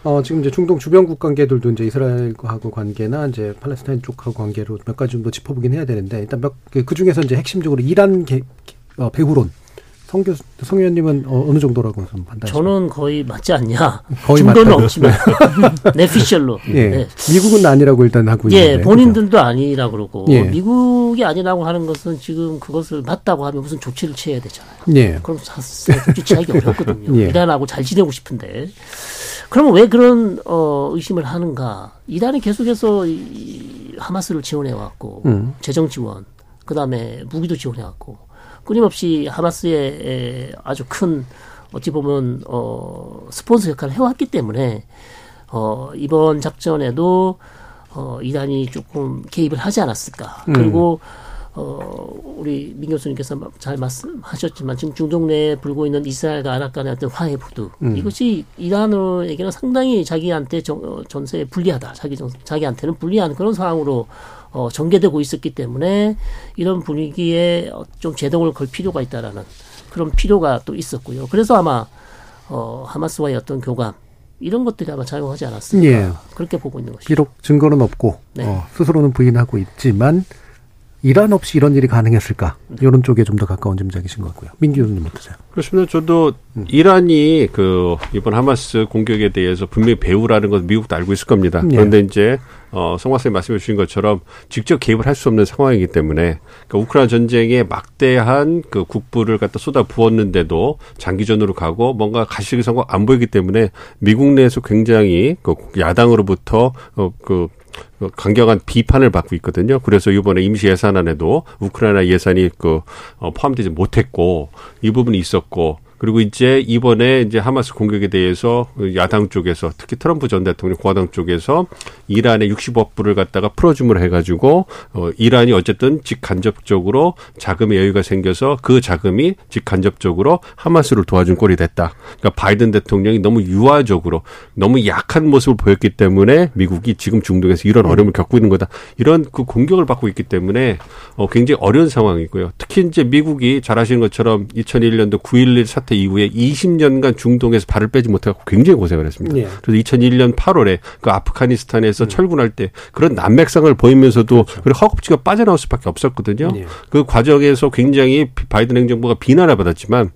어, 지금 이제 중동 주변국 관계들도 이제 이스라엘하고 관계나 이제 팔레스타인 쪽하고 관계로 몇 가지 정도 짚어보긴 해야 되는데 일단 몇그 그 중에서 이제 핵심적으로 이란 개, 어, 배후론 성교 성 의원님은 어, 느 정도라고 판단하십니까? 저는 거의 맞지 않냐. 거의 중도는 없지만 내피셜로. 예. 네. 미국은 아니라고 일단 하고 예, 있는데. 본인들도 그렇죠? 아니라 그러고 예. 미국이 아니라고 하는 것은 지금 그것을 맞다고 하면 무슨 조치를 취해야 되잖아요. 예. 그럼 조치 취하기 어렵거든요. 예. 이란하고 잘 지내고 싶은데. 그러면 왜 그런 어, 의심을 하는가? 이란이 계속해서 이 하마스를 지원해 왔고 음. 재정 지원, 그다음에 무기도 지원해 왔고 끊임없이 하마스의 아주 큰 어찌 보면 어 스폰서 역할을 해왔기 때문에 어 이번 작전에도 어 이란이 조금 개입을 하지 않았을까. 음. 그리고 어 우리 민 교수님께서 잘 말씀하셨지만 지금 중동 내에 불고 있는 이스라엘과 아랍 간의 어떤 화해 부두 음. 이것이 이란에게는 상당히 자기한테 정, 전세에 불리하다. 자기 정, 자기한테는 불리한 그런 상황으로 어, 전개되고 있었기 때문에 이런 분위기에 좀 제동을 걸 필요가 있다라는 그런 필요가 또 있었고요. 그래서 아마 어, 하마스와의 어떤 교감 이런 것들이 아마 작용하지 않았을까 예. 그렇게 보고 있는 것이죠. 비록 증거는 없고 네. 어, 스스로는 부인하고 있지만 이란 없이 이런 일이 가능했을까? 네. 이런 쪽에 좀 더 가까운 짐작이신 것 같고요. 민기 의원님 어떠세요? 그렇습니다. 저도 음. 이란이 그 이번 하마스 공격에 대해서 분명히 배우라는 건 미국도 알고 있을 겁니다. 네. 그런데 이제 어, 성 박사님 말씀해 주신 것처럼 직접 개입을 할 수 없는 상황이기 때문에 그러니까 우크라이나 전쟁에 막대한 그 국부를 갖다 쏟아 부었는데도 장기전으로 가고 뭔가 가시적인 성과 안 보이기 때문에 미국 내에서 굉장히 그 야당으로부터 어, 그 강경한 비판을 받고 있거든요. 그래서 이번에 임시 예산안에도 우크라이나 예산이 그 어, 포함되지 못했고 이 부분이 있었고 그리고 이제 이번에 이제 하마스 공격에 대해서 야당 쪽에서 특히 트럼프 전 대통령 공화당 쪽에서 이란의 60억 불을 갖다가 풀어줌을 해가지고 어 이란이 어쨌든 직간접적으로 자금의 여유가 생겨서 그 자금이 직간접적으로 하마스를 도와준 꼴이 됐다. 그러니까 바이든 대통령이 너무 유화적으로 너무 약한 모습을 보였기 때문에 미국이 지금 중동에서 이런 어려움을 겪고 있는 거다. 이런 그 공격을 받고 있기 때문에 어 굉장히 어려운 상황이고요. 특히 이제 미국이 잘 아시는 것처럼 2001년도 9.11 사태 사태 이후에 20년간 중동에서 발을 빼지 못하고 굉장히 고생을 했습니다. 예. 그래서 2001년 8월에 그 아프가니스탄에서 음. 철군할 때 그런 난맥상을 보이면서도 그렇죠. 허겁지겁 빠져나올 수밖에 없었거든요. 예. 그 과정에서 굉장히 바이든 행정부가 비난을 받았지만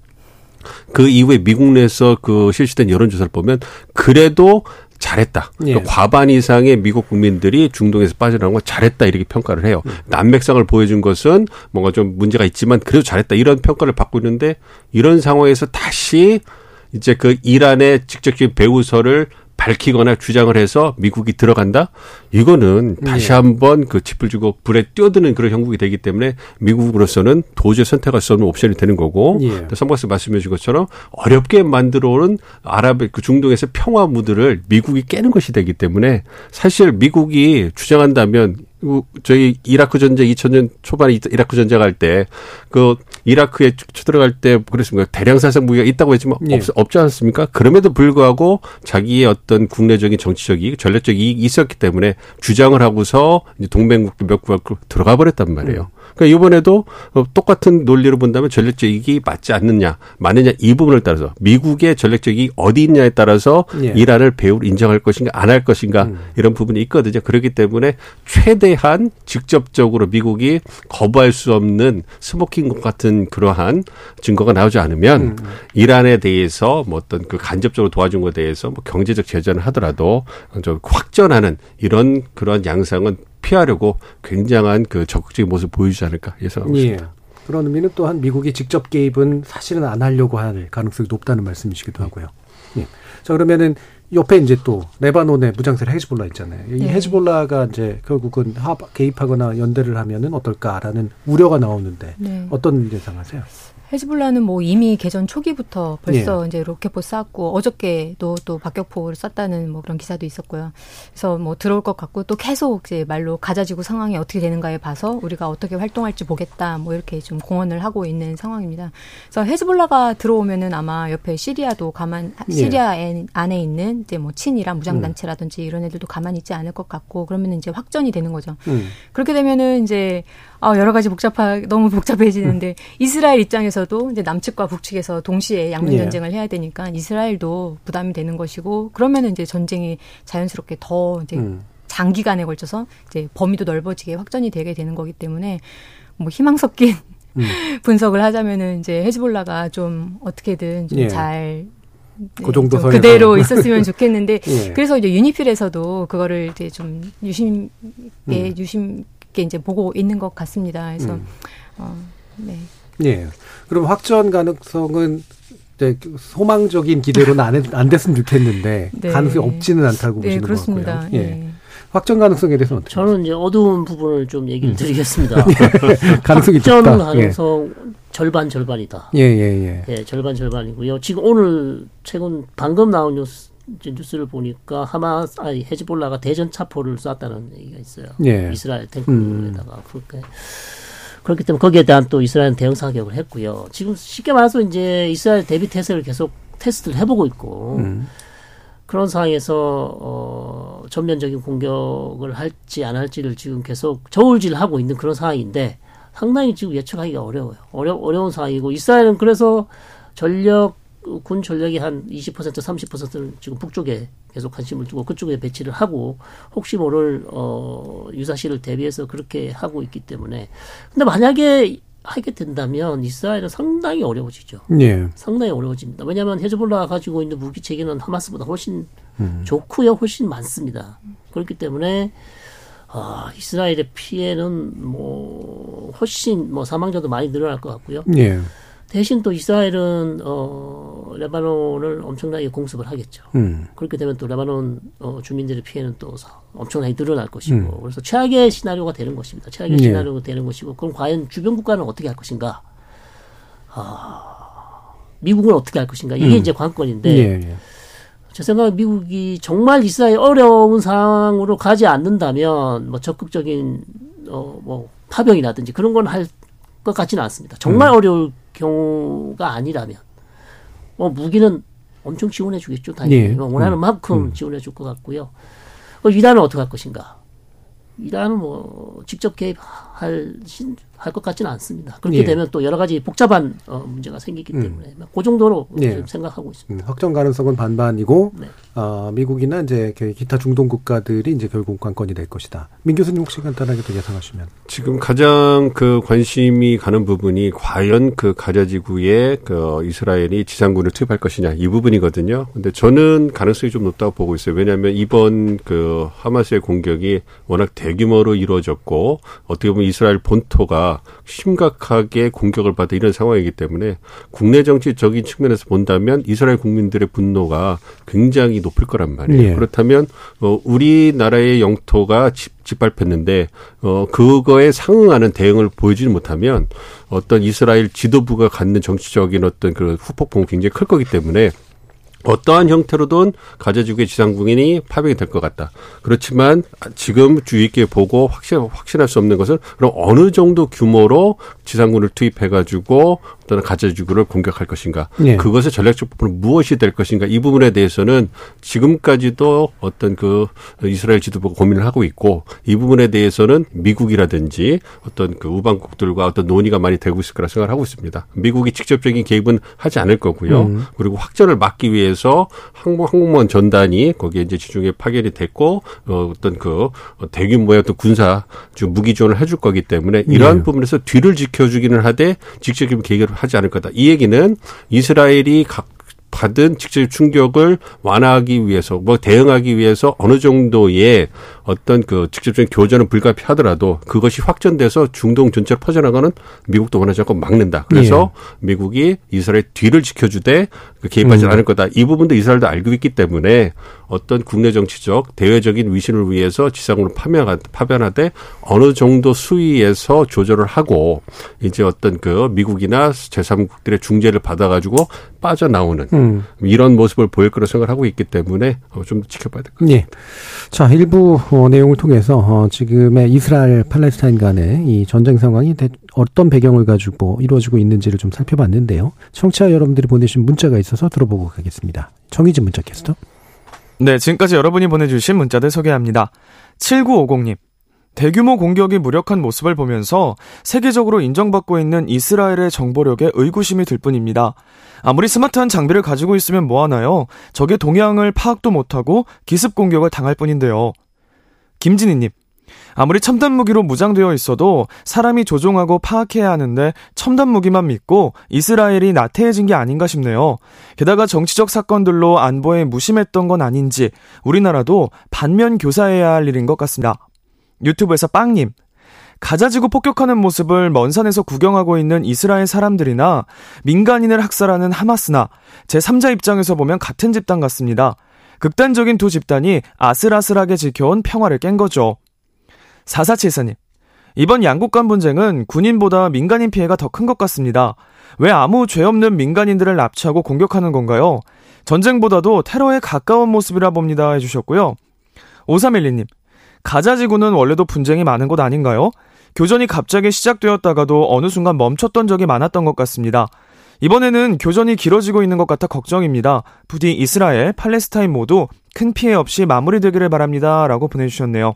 그 이후에 미국 내에서 그 실시된 여론조사를 보면 그래도 잘했다. 예. 그러니까 과반 이상의 미국 국민들이 중동에서 빠져나온 건 잘했다 이렇게 평가를 해요. 음. 난맥상을 보여준 것은 뭔가 좀 문제가 있지만 그래도 잘했다 이런 평가를 받고 있는데 이런 상황에서 다시 이제 그 이란의 직접적인 배후설을 밝히거나 주장을 해서 미국이 들어간다? 이거는 다시 예. 한번 그 짚을 주고 불에 뛰어드는 그런 형국이 되기 때문에 미국으로서는 도저히 선택할 수 없는 옵션이 되는 거고 예. 성박스 말씀해 주신 것처럼 어렵게 만들어 온 아랍 그 중동에서 평화 무드를 미국이 깨는 것이 되기 때문에 사실 미국이 주장한다면 저희 이라크 전쟁 2000년 초반에 이라크 전쟁할 때 그 이라크에 들어갈 때 그랬습니까 대량 살상 무기가 있다고 했지만 예. 없, 없지 않습니까? 그럼에도 불구하고 자기의 어떤 국내적인 정치적 이익, 전략적 이익이 있었기 때문에 주장을 하고서 이제 동맹국도 몇 국가 들어가 버렸단 말이에요. 음. 그러니까 이번에도 어, 똑같은 논리로 본다면 전략적 이익이 맞지 않느냐, 맞느냐 이 부분을 따라서 미국의 전략적 이익이 어디 있냐에 따라서 예. 이란을 배후로 인정할 것인가 안 할 것인가 음. 이런 부분이 있거든요. 그렇기 때문에 최대한 직접적으로 미국이 거부할 수 없는 smoking gun 같은 그러한 증거가 나오지 않으면 음. 이란에 대해서 뭐 어떤 그 간접적으로 도와준 것에 대해서 뭐 경제적 제재를 하더라도 좀 확전하는 이런 그런 양상은 피하려고 굉장한 그 적극적인 모습을 보여주지 않을까 예상하고 예. 있습니다. 그런 의미는 또한 미국이 직접 개입은 사실은 안 하려고 할 가능성이 높다는 말씀이시기도 하고요. 예. 자 그러면은 옆에 이제 또 레바논의 무장세력 헤즈볼라 있잖아요. 이 네. 헤즈볼라가 이제 결국은 개입하거나 연대를 하면은 어떨까라는 우려가 나오는데 네. 어떤 예상하세요? 헤즈볼라는 뭐 이미 개전 초기부터 벌써 예. 이제 로켓포 쐈고 어저께도 또 박격포를 쐈다는 뭐 그런 기사도 있었고요. 그래서 뭐 들어올 것 같고 또 계속 이제 말로 가자지구 상황이 어떻게 되는가에 봐서 우리가 어떻게 활동할지 보겠다 뭐 이렇게 좀 공언을 하고 있는 상황입니다. 그래서 헤즈볼라가 들어오면은 아마 옆에 시리아도 가만 예. 시리아 안에 있는 이제 뭐 친이란 무장단체라든지 이런 애들도 가만히 있지 않을 것 같고 그러면 이제 확전이 되는 거죠. 음. 그렇게 되면은 이제 아, 여러 가지 복잡하, 너무 복잡해지는데, 이스라엘 입장에서도 이제 남측과 북측에서 동시에 양면 예. 전쟁을 해야 되니까 이스라엘도 부담이 되는 것이고, 그러면은 이제 전쟁이 자연스럽게 더 이제 음. 장기간에 걸쳐서 이제 범위도 넓어지게 확전이 되게 되는 거기 때문에, 뭐 희망 섞인 음. 분석을 하자면은 이제 헤즈볼라가 좀 어떻게든 좀잘 네, 그 정도 선 그대로 있었으면 좋겠는데 예. 그래서 이제 유니필에서도 그거를 이제 좀 유심 음. 유심 있게 이제 보고 있는 것 같습니다. 그래서 음. 어, 네. 예. 그럼 확전 가능성은 네, 소망적인 기대로는 안, 했, 안 됐으면 좋겠는데 네. 가능성이 없지는 않다고 네, 보시는 그렇습니다. 것 같고요. 예. 네. 확전 가능성에 대해서는 어떻게 저는 이제 어두운 부분을 좀 얘기를 음. 드리겠습니다. 가능성이 확전 적다. 가능성 예. 절반 절반이다. 예, 예, 예. 예, 절반 절반이고요. 지금 오늘 최근 방금 나온 뉴스 뉴스를 보니까 하마스 아니 헤즈볼라가 대전 차포를 쐈다는 얘기가 있어요. 예. 이스라엘 탱크에다가 음. 그렇게 그렇기 때문에 거기에 대한 또 이스라엘 대응 사격을 했고요. 지금 쉽게 말해서 이제 이스라엘 대비 태세를 계속 테스트를 해보고 있고 음. 그런 상황에서 어 전면적인 공격을 할지 안 할지를 지금 계속 저울질하고 있는 그런 상황인데 상당히 지금 예측하기가 어려워요. 어려 어려운 상황이고 이스라엘은 그래서 전력 군 전력이 한 20% 30%를 지금 북쪽에 계속 관심을 두고 그쪽에 배치를 하고 혹시 모를 어 유사시를 대비해서 그렇게 하고 있기 때문에 근데 만약에 하게 된다면 이스라엘은 상당히 어려워지죠. 예. 상당히 어려워집니다. 왜냐하면 헤즈볼라가 가지고 있는 무기 체계는 하마스보다 훨씬 음. 좋고요, 훨씬 많습니다. 그렇기 때문에 어, 이스라엘의 피해는 뭐 훨씬 뭐 사망자도 많이 늘어날 것 같고요. 예. 대신 또 이스라엘은 어 레바논을 엄청나게 공습을 하겠죠. 음. 그렇게 되면 또 레바논 어, 주민들의 피해는 또 엄청나게 늘어날 것이고 음. 그래서 최악의 시나리오가 되는 것입니다. 최악의 예. 시나리오가 되는 것이고 그럼 과연 주변 국가는 어떻게 할 것인가? 아, 미국은 어떻게 할 것인가? 이게 음. 이제 관건인데 예, 예. 제 생각에 미국이 정말 이스라엘 어려운 상황으로 가지 않는다면 뭐 적극적인 어뭐 파병이라든지 그런 건 할 것 같지는 않습니다. 정말 음. 어려울 경우가 아니라면 뭐 무기는 엄청 지원해 주겠죠. 당연히 네. 원하는 음. 만큼 음. 지원해 줄 것 같고요. 어, 이란은 어떻게 할 것인가? 이란은 뭐 직접 개입할 할 것 같지는 않습니다. 그렇게 예. 되면 또 여러 가지 복잡한 어, 문제가 생기기 음. 때문에 음. 그 정도로 예. 생각하고 있습니다. 음, 확정 가능성은 반반이고 네. 어, 미국이나 이제 기타 중동 국가들이 이제 결국 관건이 될 것이다. 민 교수님 혹시 간단하게 또 예상하시면 지금 가장 그 관심이 가는 부분이 과연 그 가자지구에 그 이스라엘이 지상군을 투입할 것이냐 이 부분이거든요. 근데 저는 가능성이 좀 높다고 보고 있어요. 왜냐하면 이번 그 하마스의 공격이 워낙 대규모로 이루어졌고 어떻게 보면 이스라엘 본토가 심각하게 공격을 받아 이런 상황이기 때문에 국내 정치적인 측면에서 본다면 이스라엘 국민들의 분노가 굉장히 높을 거란 말이에요. 예. 그렇다면 어 우리나라의 영토가 집, 짓밟혔는데 어 그거에 상응하는 대응을 보여주지 못하면 어떤 이스라엘 지도부가 갖는 정치적인 어떤 그 후폭풍은 굉장히 클 거기 때문에 어떠한 형태로든 가자지구의 지상국인이 파병이 될 것 같다. 그렇지만 지금 주의 있게 보고 확신, 확신할 수 없는 것은 그럼 어느 정도 규모로 지상군을 투입해가지고 또는 가자지구를 공격할 것인가. 예. 그것의 전략적 부분은 무엇이 될 것인가. 이 부분에 대해서는 지금까지도 어떤 그 이스라엘 지도부가 고민을 하고 있고 이 부분에 대해서는 미국이라든지 어떤 그 우방국들과 어떤 논의가 많이 되고 있을 거라 생각을 하고 있습니다. 미국이 직접적인 개입은 하지 않을 거고요. 음. 그리고 확전을 막기 위해서 항공 항공모함 전단이 거기에 이제 지중해 파견이 됐고 어, 어떤 그 대규모의 어떤 군사 무기 지원을 해줄 거기 때문에 이러한 네. 부분에서 뒤를 지켜주기는 하되 직접적인 개입을 하지 않을 거다. 이 얘기는 이스라엘이 각 받은 직접 충격을 완화하기 위해서 뭐 대응하기 위해서 어느 정도의 어떤 그 직접적인 교전은 불가피하더라도 그것이 확전돼서 중동 전체로 퍼져나가는 미국도 원하지 않고 막는다. 그래서 예. 미국이 이스라엘 뒤를 지켜주되 그 개입하지 음. 않을 거다. 이 부분도 이스라엘도 알고 있기 때문에 어떤 국내 정치적 대외적인 위신을 위해서 지상으로 파견하되 어느 정도 수위에서 조절을 하고 이제 어떤 그 미국이나 제3국들의 중재를 받아가지고 빠져나오는 음. 이런 모습을 보일 거라 생각을 하고 있기 때문에 어, 좀 지켜봐야 될 것 같습니다. 예. 자 일부 어, 내용을 통해서 어, 지금의 이스라엘 팔레스타인 간의 이 전쟁 상황이 어떤 배경을 가지고 이루어지고 있는지를 좀 살펴봤는데요. 청취자 여러분들이 보내신 문자가 있어서 들어보고 가겠습니다. 정희진 문자 캐스터. 네, 지금까지 여러분이 보내주신 문자들 소개합니다. 7950님. 대규모 공격이 무력한 모습을 보면서 세계적으로 인정받고 있는 이스라엘의 정보력에 의구심이 들 뿐입니다. 아무리 스마트한 장비를 가지고 있으면 뭐하나요? 적의 동향을 파악도 못하고 기습 공격을 당할 뿐인데요. 김진희님. 아무리 첨단 무기로 무장되어 있어도 사람이 조종하고 파악해야 하는데 첨단 무기만 믿고 이스라엘이 나태해진 게 아닌가 싶네요. 게다가 정치적 사건들로 안보에 무심했던 건 아닌지 우리나라도 반면 교사해야 할 일인 것 같습니다. 유튜브에서 빵님. 가자지구 폭격하는 모습을 먼 산에서 구경하고 있는 이스라엘 사람들이나 민간인을 학살하는 하마스나 제3자 입장에서 보면 같은 집단 같습니다. 극단적인 두 집단이 아슬아슬하게 지켜온 평화를 깬 거죠. 4474님. 이번 양국 간 분쟁은 군인보다 민간인 피해가 더 큰 것 같습니다. 왜 아무 죄 없는 민간인들을 납치하고 공격하는 건가요? 전쟁보다도 테러에 가까운 모습이라 봅니다. 해주셨고요. 5312님. 가자지구는 원래도 분쟁이 많은 곳 아닌가요? 교전이 갑자기 시작되었다가도 어느 순간 멈췄던 적이 많았던 것 같습니다. 이번에는 교전이 길어지고 있는 것 같아 걱정입니다. 부디 이스라엘, 팔레스타인 모두 큰 피해 없이 마무리되기를 바랍니다. 라고 보내주셨네요.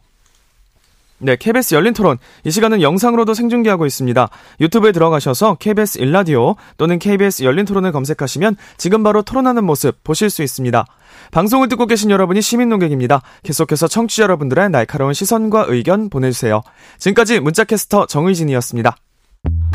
네, KBS 열린 토론. 이 시간은 영상으로도 생중계하고 있습니다. 유튜브에 들어가셔서 KBS 일라디오 또는 KBS 열린 토론을 검색하시면 지금 바로 토론하는 모습 보실 수 있습니다. 방송을 듣고 계신 여러분이 시민 농객입니다. 계속해서 청취자 여러분들의 날카로운 시선과 의견 보내주세요. 지금까지 문자캐스터 정의진이었습니다.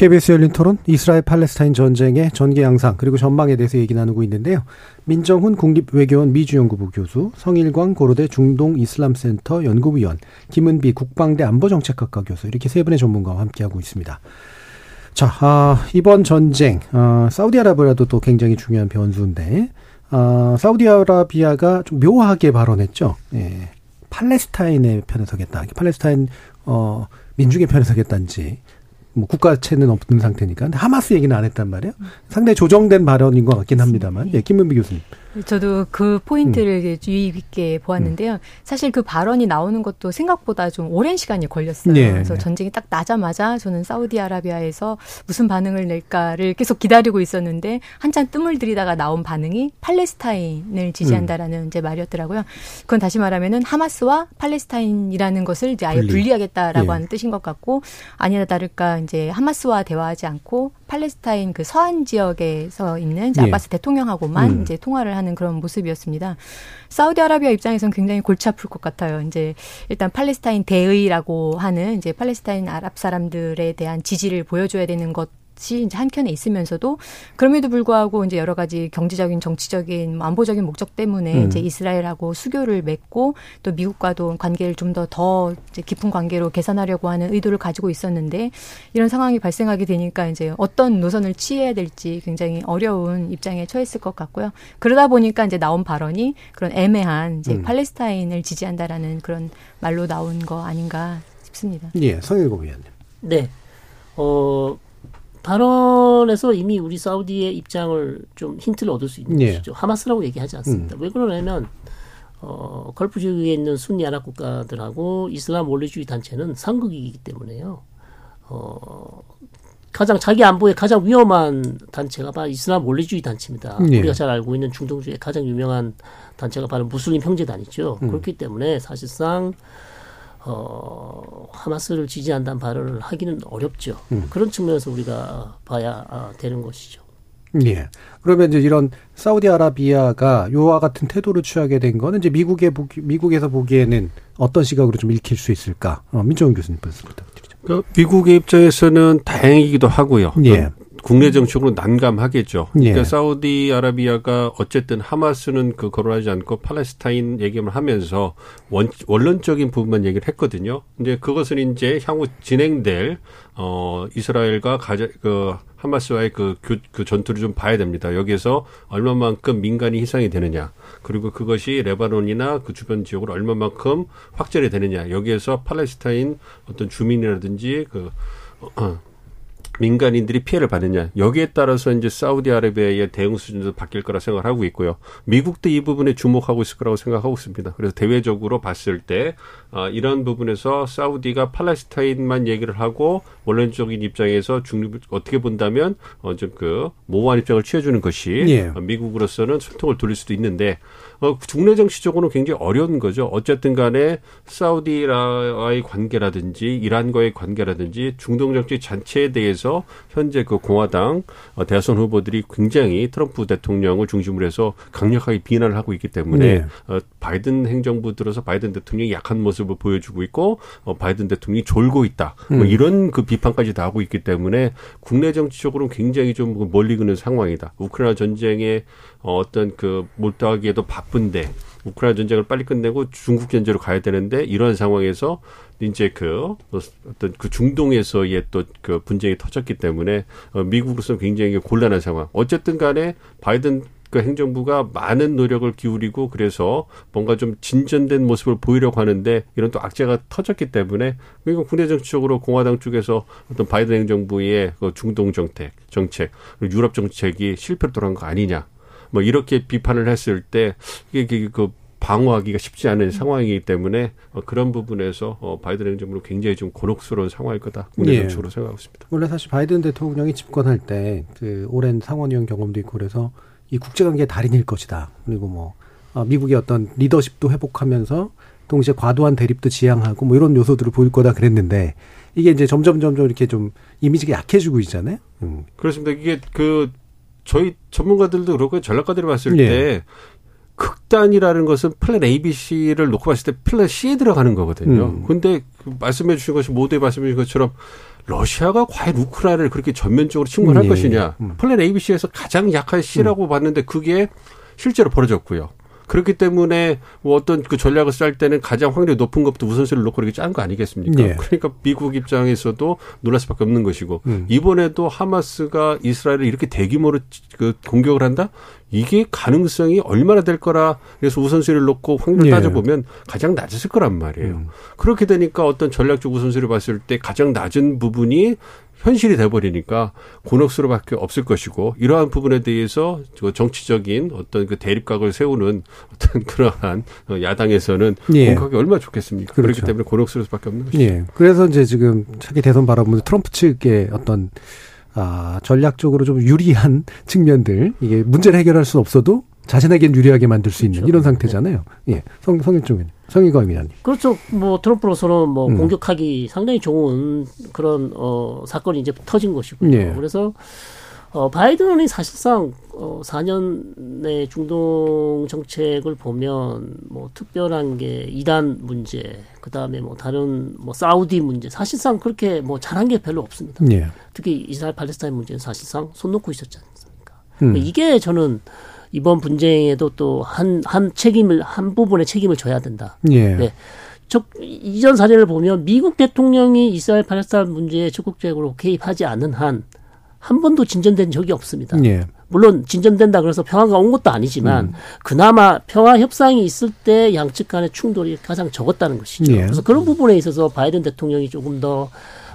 KBS 열린 토론 이스라엘 팔레스타인 전쟁의 전개 양상 그리고 전망에 대해서 얘기 나누고 있는데요. 민정훈 국립외교원 미주연구부 교수, 성일광 고려대 중동 이슬람센터 연구위원, 김은비 국방대 안보정책학과 교수 이렇게 세 분의 전문가와 함께하고 있습니다. 자, 아, 이번 전쟁 어, 사우디아라비아도 또 굉장히 중요한 변수인데 어, 사우디아라비아가 좀 묘하게 발언했죠. 예. 팔레스타인의 편에 서겠다. 팔레스타인 어 민중의 편에 서겠다는지 뭐 국가체는 없는 상태니까. 근데 하마스 얘기는 안 했단 말이에요. 상당히 조정된 발언인 것 같긴 합니다만. 예, 김문비 교수님. 저도 그 포인트를 음. 유의 깊게 보았는데요. 음. 사실 그 발언이 나오는 것도 생각보다 좀 오랜 시간이 걸렸어요. 네. 그래서 전쟁이 딱 나자마자 저는 사우디아라비아에서 무슨 반응을 낼까를 계속 기다리고 있었는데 한참 뜸을 들이다가 나온 반응이 팔레스타인을 지지한다라는 음. 이제 말이었더라고요. 그건 다시 말하면은 하마스와 팔레스타인이라는 것을 이제 아예 분리. 하겠다라고 예. 하는 뜻인 것 같고 아니나 다를까 이제 하마스와 대화하지 않고 팔레스타인 그 서한 지역에서 있는 이제 예. 아바스 대통령하고만 음. 이제 통화를 하는 그런 모습이었습니다. 사우디아라비아 입장에서는 굉장히 골치 아플 것 같아요. 이제 일단 팔레스타인 대의라고 하는 이제 팔레스타인 아랍 사람들에 대한 지지를 보여줘야 되는 것 것이 이제 한켠에 있으면서도 그럼에도 불구하고 이제 여러 가지 경제적인 정치적인 뭐 안보적인 목적 때문에 음. 이제 이스라엘하고 수교를 맺고 또 미국과도 관계를 좀더더 깊은 관계로 개선하려고 하는 의도를 가지고 있었는데 이런 상황이 발생하게 되니까 이제 어떤 노선을 취해야 될지 굉장히 어려운 입장에 처했을 것 같고요. 그러다 보니까 이제 나온 발언이 그런 애매한 이제 음. 팔레스타인을 지지한다라는 그런 말로 나온 거 아닌가 싶습니다. 예, 성일고 위원님. 네. 어, 발언에서 이미 우리 사우디의 입장을 좀 힌트를 얻을 수 있는 예. 것이죠. 하마스라고 얘기하지 않습니다. 음. 왜 그러냐면 어, 걸프 지역에 있는 순니 아랍 국가들하고 이슬람 원리주의 단체는 상극이기 때문에요. 어, 가장 자기 안보에 가장 위험한 단체가 바로 이슬람 원리주의 단체입니다. 예. 우리가 잘 알고 있는 중동 중에 가장 유명한 단체가 바로 무슬림 형제단이죠. 음. 그렇기 때문에 사실상 어, 하마스를 지지한다는 발언을 하기는 어렵죠. 음. 그런 측면에서 우리가 봐야 아, 되는 것이죠. 예. 그러면 이제 이런 사우디아라비아가 요와 같은 태도를 취하게 된 거는 이제 미국의 보기, 미국에서 보기에는 어떤 시각으로 좀 읽힐 수 있을까? 어, 민정훈 교수님 말씀 부탁드리죠. 그 미국의 입장에서는 다행이기도 하고요. 예. 국내 정책으로 난감하겠죠. 그러니까 예. 사우디아라비아가 어쨌든 하마스는 그 거론하지 않고 팔레스타인 얘기만 하면서 원, 원론적인 부분만 얘기를 했거든요. 근데 그것은 이제 향후 진행될 어 이스라엘과 가자 그 하마스와의 그, 그, 그 전투를 좀 봐야 됩니다. 여기에서 얼마만큼 민간이 희생이 되느냐. 그리고 그것이 레바논이나 그 주변 지역으로 얼마만큼 확전이 되느냐. 여기에서 팔레스타인 어떤 주민이라든지 그, 어, 민간인들이 피해를 받느냐 여기에 따라서 이제 사우디아라비아의 대응 수준도 바뀔 거라 생각을 하고 있고요. 미국도 이 부분에 주목하고 있을 거라고 생각하고 있습니다. 그래서 대외적으로 봤을 때 아, 이런 부분에서 사우디가 팔레스타인만 얘기를 하고 원론적인 입장에서 중립을 어떻게 본다면 어, 좀그 모호한 입장을 취해주는 것이 예. 미국으로서는 소통을 돌릴 수도 있는데 어, 국내 정치적으로는 굉장히 어려운 거죠. 어쨌든 간에 사우디와의 관계라든지 이란과의 관계라든지 중동 정치 전체에 대해서 현재 그 공화당 어, 대선 후보들이 굉장히 트럼프 대통령을 중심으로 해서 강력하게 비난을 하고 있기 때문에 네. 어, 바이든 행정부 들어서 바이든 대통령이 약한 모습을 보여주고 있고 어, 바이든 대통령이 졸고 있다. 뭐 음. 뭐 이런 그 비판까지 다 하고 있기 때문에 국내 정치적으로는 굉장히 좀 멀리 그는 상황이다. 우크라이나 전쟁에 어, 어떤 그 몰두하기에도 바 쁜데 우크라이나 전쟁을 빨리 끝내고 중국 견제로 가야 되는데 이런 상황에서 이제 그 어떤 그 중동에서의 또 그 분쟁이 터졌기 때문에 어, 미국으로서 굉장히 곤란한 상황. 어쨌든 간에 바이든 그 행정부가 많은 노력을 기울이고 그래서 뭔가 좀 진전된 모습을 보이려고 하는데 이런 또 악재가 터졌기 때문에 그러니까 국내 정치적으로 공화당 쪽에서 어떤 바이든 행정부의 그 중동 정책, 정책, 유럽 정책이 실패로 돌아간 거 아니냐. 뭐 이렇게 비판을 했을 때 이게 그 방어하기가 쉽지 않은 음. 상황이기 때문에 어, 그런 부분에서 어, 바이든 행정부는 굉장히 좀 곤혹스러운 상황일 거다. 국내 예. 정치로 생각하고 있습니다. 원래 사실 바이든 대통령이 집권할 때 그 오랜 상원의원 경험도 있고 그래서 이 국제관계 달인일 것이다. 그리고 뭐 어, 미국의 어떤 리더십도 회복하면서 동시에 과도한 대립도 지양하고 뭐 이런 요소들을 보일 거다 그랬는데 이게 이제 점점 점점 이렇게 좀 이미지가 약해지고 있잖아요. 음. 그렇습니다. 이게 그 저희 전문가들도 그렇고 전략가들이 봤을 네. 때 극단이라는 것은 플랜 A, B, C를 놓고 봤을 때 플랜 C에 들어가는 거거든요. 음. 근데 그 말씀해 주신 것이 모두에 말씀해 주신 것처럼 러시아가 과연 우크라이나를 그렇게 전면적으로 침공할 음, 예. 것이냐. 음. 플랜 A, B, C에서 가장 약한 C라고 음. 봤는데 그게 실제로 벌어졌고요. 그렇기 때문에 뭐 어떤 그 전략을 짤 때는 가장 확률이 높은 것부터 우선순위를 놓고 이렇게 짠 거 아니겠습니까? 예. 그러니까 미국 입장에서도 놀랄 수밖에 없는 것이고 음. 이번에도 하마스가 이스라엘을 이렇게 대규모로 그 공격을 한다? 이게 가능성이 얼마나 될 거라 그래서 우선순위를 놓고 확률을 예. 따져보면 가장 낮았을 거란 말이에요. 음. 그렇게 되니까 어떤 전략적 우선순위를 봤을 때 가장 낮은 부분이 현실이 돼버리니까 곤혹스러밖에 없을 것이고 이러한 부분에 대해서 정치적인 어떤 그 대립각을 세우는 어떤 그러한 야당에서는 예. 공격이 얼마나 좋겠습니까? 그렇죠. 그렇기 때문에 곤혹스러울 수밖에 없는 것이죠. 예. 그래서 이제 지금 차기 대선 바라보면서 트럼프 측의 어떤 아, 전략적으로 좀 유리한 측면들 이게 문제를 해결할 수 없어도 자신에겐 유리하게 만들 수 있는 그렇죠. 이런 상태잖아요. 예. 성, 성일종은. 성희가 의원님. 그렇죠. 뭐 트럼프로서는 뭐 음. 공격하기 상당히 좋은 그런 어 사건이 이제 터진 것이고요. 예. 그래서 어, 바이든이 사실상 어, 4년의 중동 정책을 보면 뭐 특별한 게 이란 문제, 그 다음에 뭐 다른 뭐 사우디 문제, 사실상 그렇게 뭐 잘한 게 별로 없습니다. 예. 특히 이스라엘 팔레스타인 문제는 사실상 손 놓고 있었지 않습니까? 음. 그러니까 이게 저는 이번 분쟁에도 또 한 한 책임을 한 부분의 책임을 져야 된다. 예. 네. 저 이전 사례를 보면 미국 대통령이 이스라엘 팔레스타인 문제에 적극적으로 개입하지 않는 한한 번도 진전된 적이 없습니다. 예. 물론 진전된다 그래서 평화가 온 것도 아니지만 음. 그나마 평화 협상이 있을 때 양측 간의 충돌이 가장 적었다는 것이죠. 예. 그래서 그런 부분에 있어서 바이든 대통령이 조금 더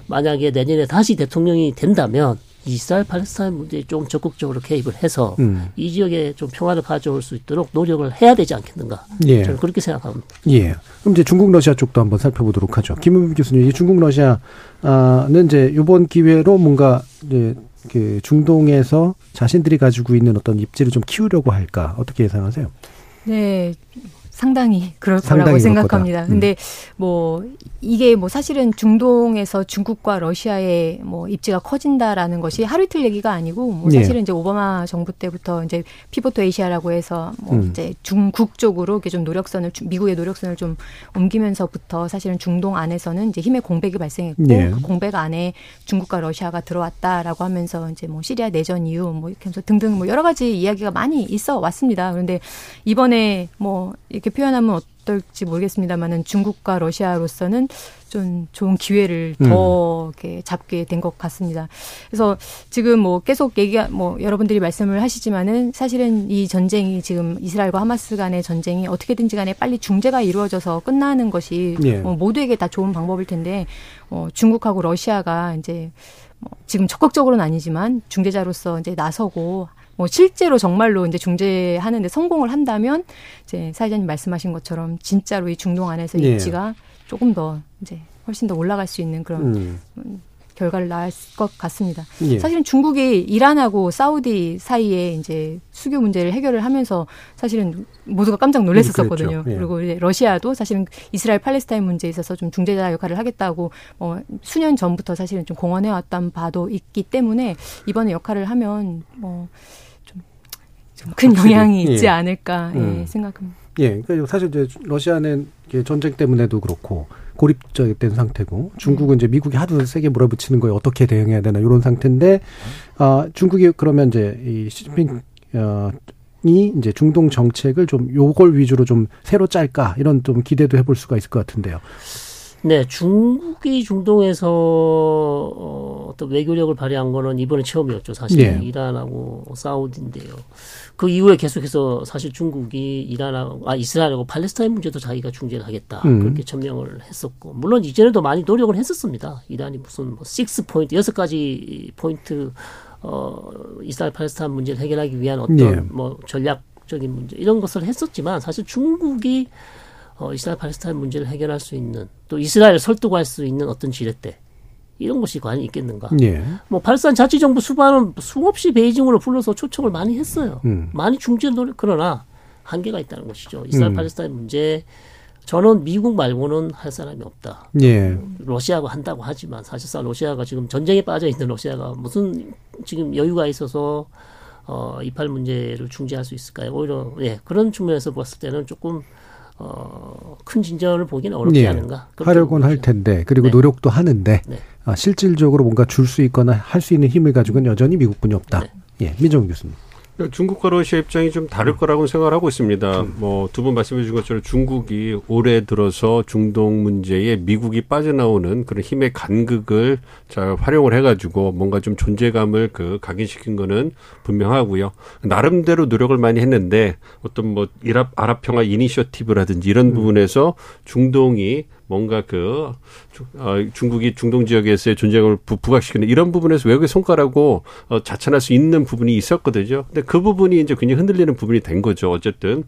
만약에 내년에 다시 대통령이 된다면 이스라엘 팔레스타인 문제에 좀 적극적으로 개입을 해서 음. 이 지역에 좀 평화를 가져올 수 있도록 노력을 해야 되지 않겠는가. 예. 저는 그렇게 생각합니다. 예. 그럼 이제 중국 러시아 쪽도 한번 살펴보도록 하죠. 김은비 교수님, 이 중국 러시아는 이제 이번 기회로 뭔가 이제 그 중동에서 자신들이 가지고 있는 어떤 입지를 좀 키우려고 할까 어떻게 예상하세요? 네. 상당히 그럴 상당히 거라고 생각합니다. 거다. 음. 근데 뭐 이게 뭐 사실은 중동에서 중국과 러시아의 뭐 입지가 커진다라는 것이 하루 이틀 얘기가 아니고 뭐 예. 사실은 이제 오바마 정부 때부터 이제 피보토 에이시아라고 해서 뭐 음. 이제 중국 쪽으로 이렇게 좀 노력선을 주- 미국의 노력선을 좀 옮기면서부터 사실은 중동 안에서는 이제 힘의 공백이 발생했고 예. 그 공백 안에 중국과 러시아가 들어왔다라고 하면서 이제 뭐 시리아 내전 이후 뭐 이렇게 하면서 등등 뭐 여러 가지 이야기가 많이 있어 왔습니다. 그런데 이번에 뭐 이렇게 표현하면 어떨지 모르겠습니다만은 중국과 러시아로서는 좀 좋은 기회를 더 이렇게 잡게 된 것 같습니다. 그래서 지금 뭐 계속 얘기가 뭐 여러분들이 말씀을 하시지만은 사실은 이 전쟁이 지금 이스라엘과 하마스 간의 전쟁이 어떻게든지 간에 빨리 중재가 이루어져서 끝나는 것이 예. 어, 모두에게 다 좋은 방법일 텐데 어, 중국하고 러시아가 이제 뭐 지금 적극적으로는 아니지만 중재자로서 이제 나서고 뭐 실제로 정말로 이제 중재하는데 성공을 한다면 이제 사회자님 말씀하신 것처럼 진짜로 이 중동 안에서 예. 입지가 조금 더 이제 훨씬 더 올라갈 수 있는 그런 음. 결과를 낳을 것 같습니다. 예. 사실은 중국이 이란하고 사우디 사이에 이제 수교 문제를 해결을 하면서 사실은 모두가 깜짝 놀랐었거든요. 그랬죠. 예. 그리고 이제 러시아도 사실은 이스라엘 팔레스타인 문제에 있어서 좀 중재자 역할을 하겠다고 어, 수년 전부터 사실은 좀 공언해 왔던 바도 있기 때문에 이번에 역할을 하면 뭐 좀큰 확실히, 영향이 있지 예. 않을까 예, 음. 생각합니다. 예, 그러니까 사실 이제 러시아는 전쟁 때문에도 그렇고 고립된 상태고 중국은 이제 미국이 하도 세게 몰아붙이는 거에 어떻게 대응해야 되나 이런 상태인데 아 중국이 그러면 이제 이 시진핑 어, 이 이제 중동 정책을 좀 요걸 위주로 좀 새로 짤까 이런 좀 기대도 해볼 수가 있을 것 같은데요. 네, 중국이 중동에서 어, 어떤 외교력을 발휘한 거는 이번에 처음이었죠. 사실 예. 이란하고 사우디인데요. 그 이후에 계속해서 사실 중국이 이란하고 아 이스라엘하고 팔레스타인 문제도 자기가 중재를 하겠다 음. 그렇게 천명을 했었고 물론 이전에도 많이 노력을 했었습니다. 이란이 무슨 뭐 식스 포인트 여섯 가지 포인트 어 이스라엘 팔레스타인 문제를 해결하기 위한 어떤 예. 뭐 전략적인 문제 이런 것을 했었지만 사실 중국이 어, 이스라엘 팔레스타인 문제를 해결할 수 있는 또 이스라엘을 설득할 수 있는 어떤 지렛대 이런 것이 과연 있겠는가? 예. 뭐 팔레스타인 자치정부 수반은 수없이 베이징으로 불러서 초청을 많이 했어요. 음. 많이 중재 노력 그러나 한계가 있다는 것이죠. 이스라엘 음. 팔레스타인 문제 저는 미국 말고는 할 사람이 없다. 예. 러시아가 한다고 하지만 사실상 러시아가 지금 전쟁에 빠져 있는 러시아가 무슨 지금 여유가 있어서 어, 이팔 문제를 중재할 수 있을까요? 오히려 예, 그런 측면에서 봤을 때는 조금 어, 큰 진전을 보기는 어렵지 예. 않은가. 하려고는 할 텐데 그리고 네. 노력도 하는데 네. 아, 실질적으로 뭔가 줄 수 있거나 할 수 있는 힘을 가지고는 여전히 미국뿐이 없다. 네. 예, 민정 교수님. 중국과 러시아 입장이 좀 다를 거라고 생각을 하고 있습니다. 뭐 두 분 말씀해 주신 것처럼 중국이 올해 들어서 중동 문제에 미국이 빠져나오는 그런 힘의 간극을 잘 활용을 해가지고 뭔가 좀 존재감을 그 각인시킨 거는 분명하고요. 나름대로 노력을 많이 했는데 어떤 뭐 이랍 아랍 평화 이니셔티브라든지 이런 부분에서 중동이 뭔가 그 주- 어, 중국이 중동 지역에서의 존재감을 부, 부각시키는 이런 부분에서 외국의 손가락고 어, 자천할 수 있는 부분이 있었거든요. 근데 그 부분이 이제 굉장히 흔들리는 부분이 된 거죠. 어쨌든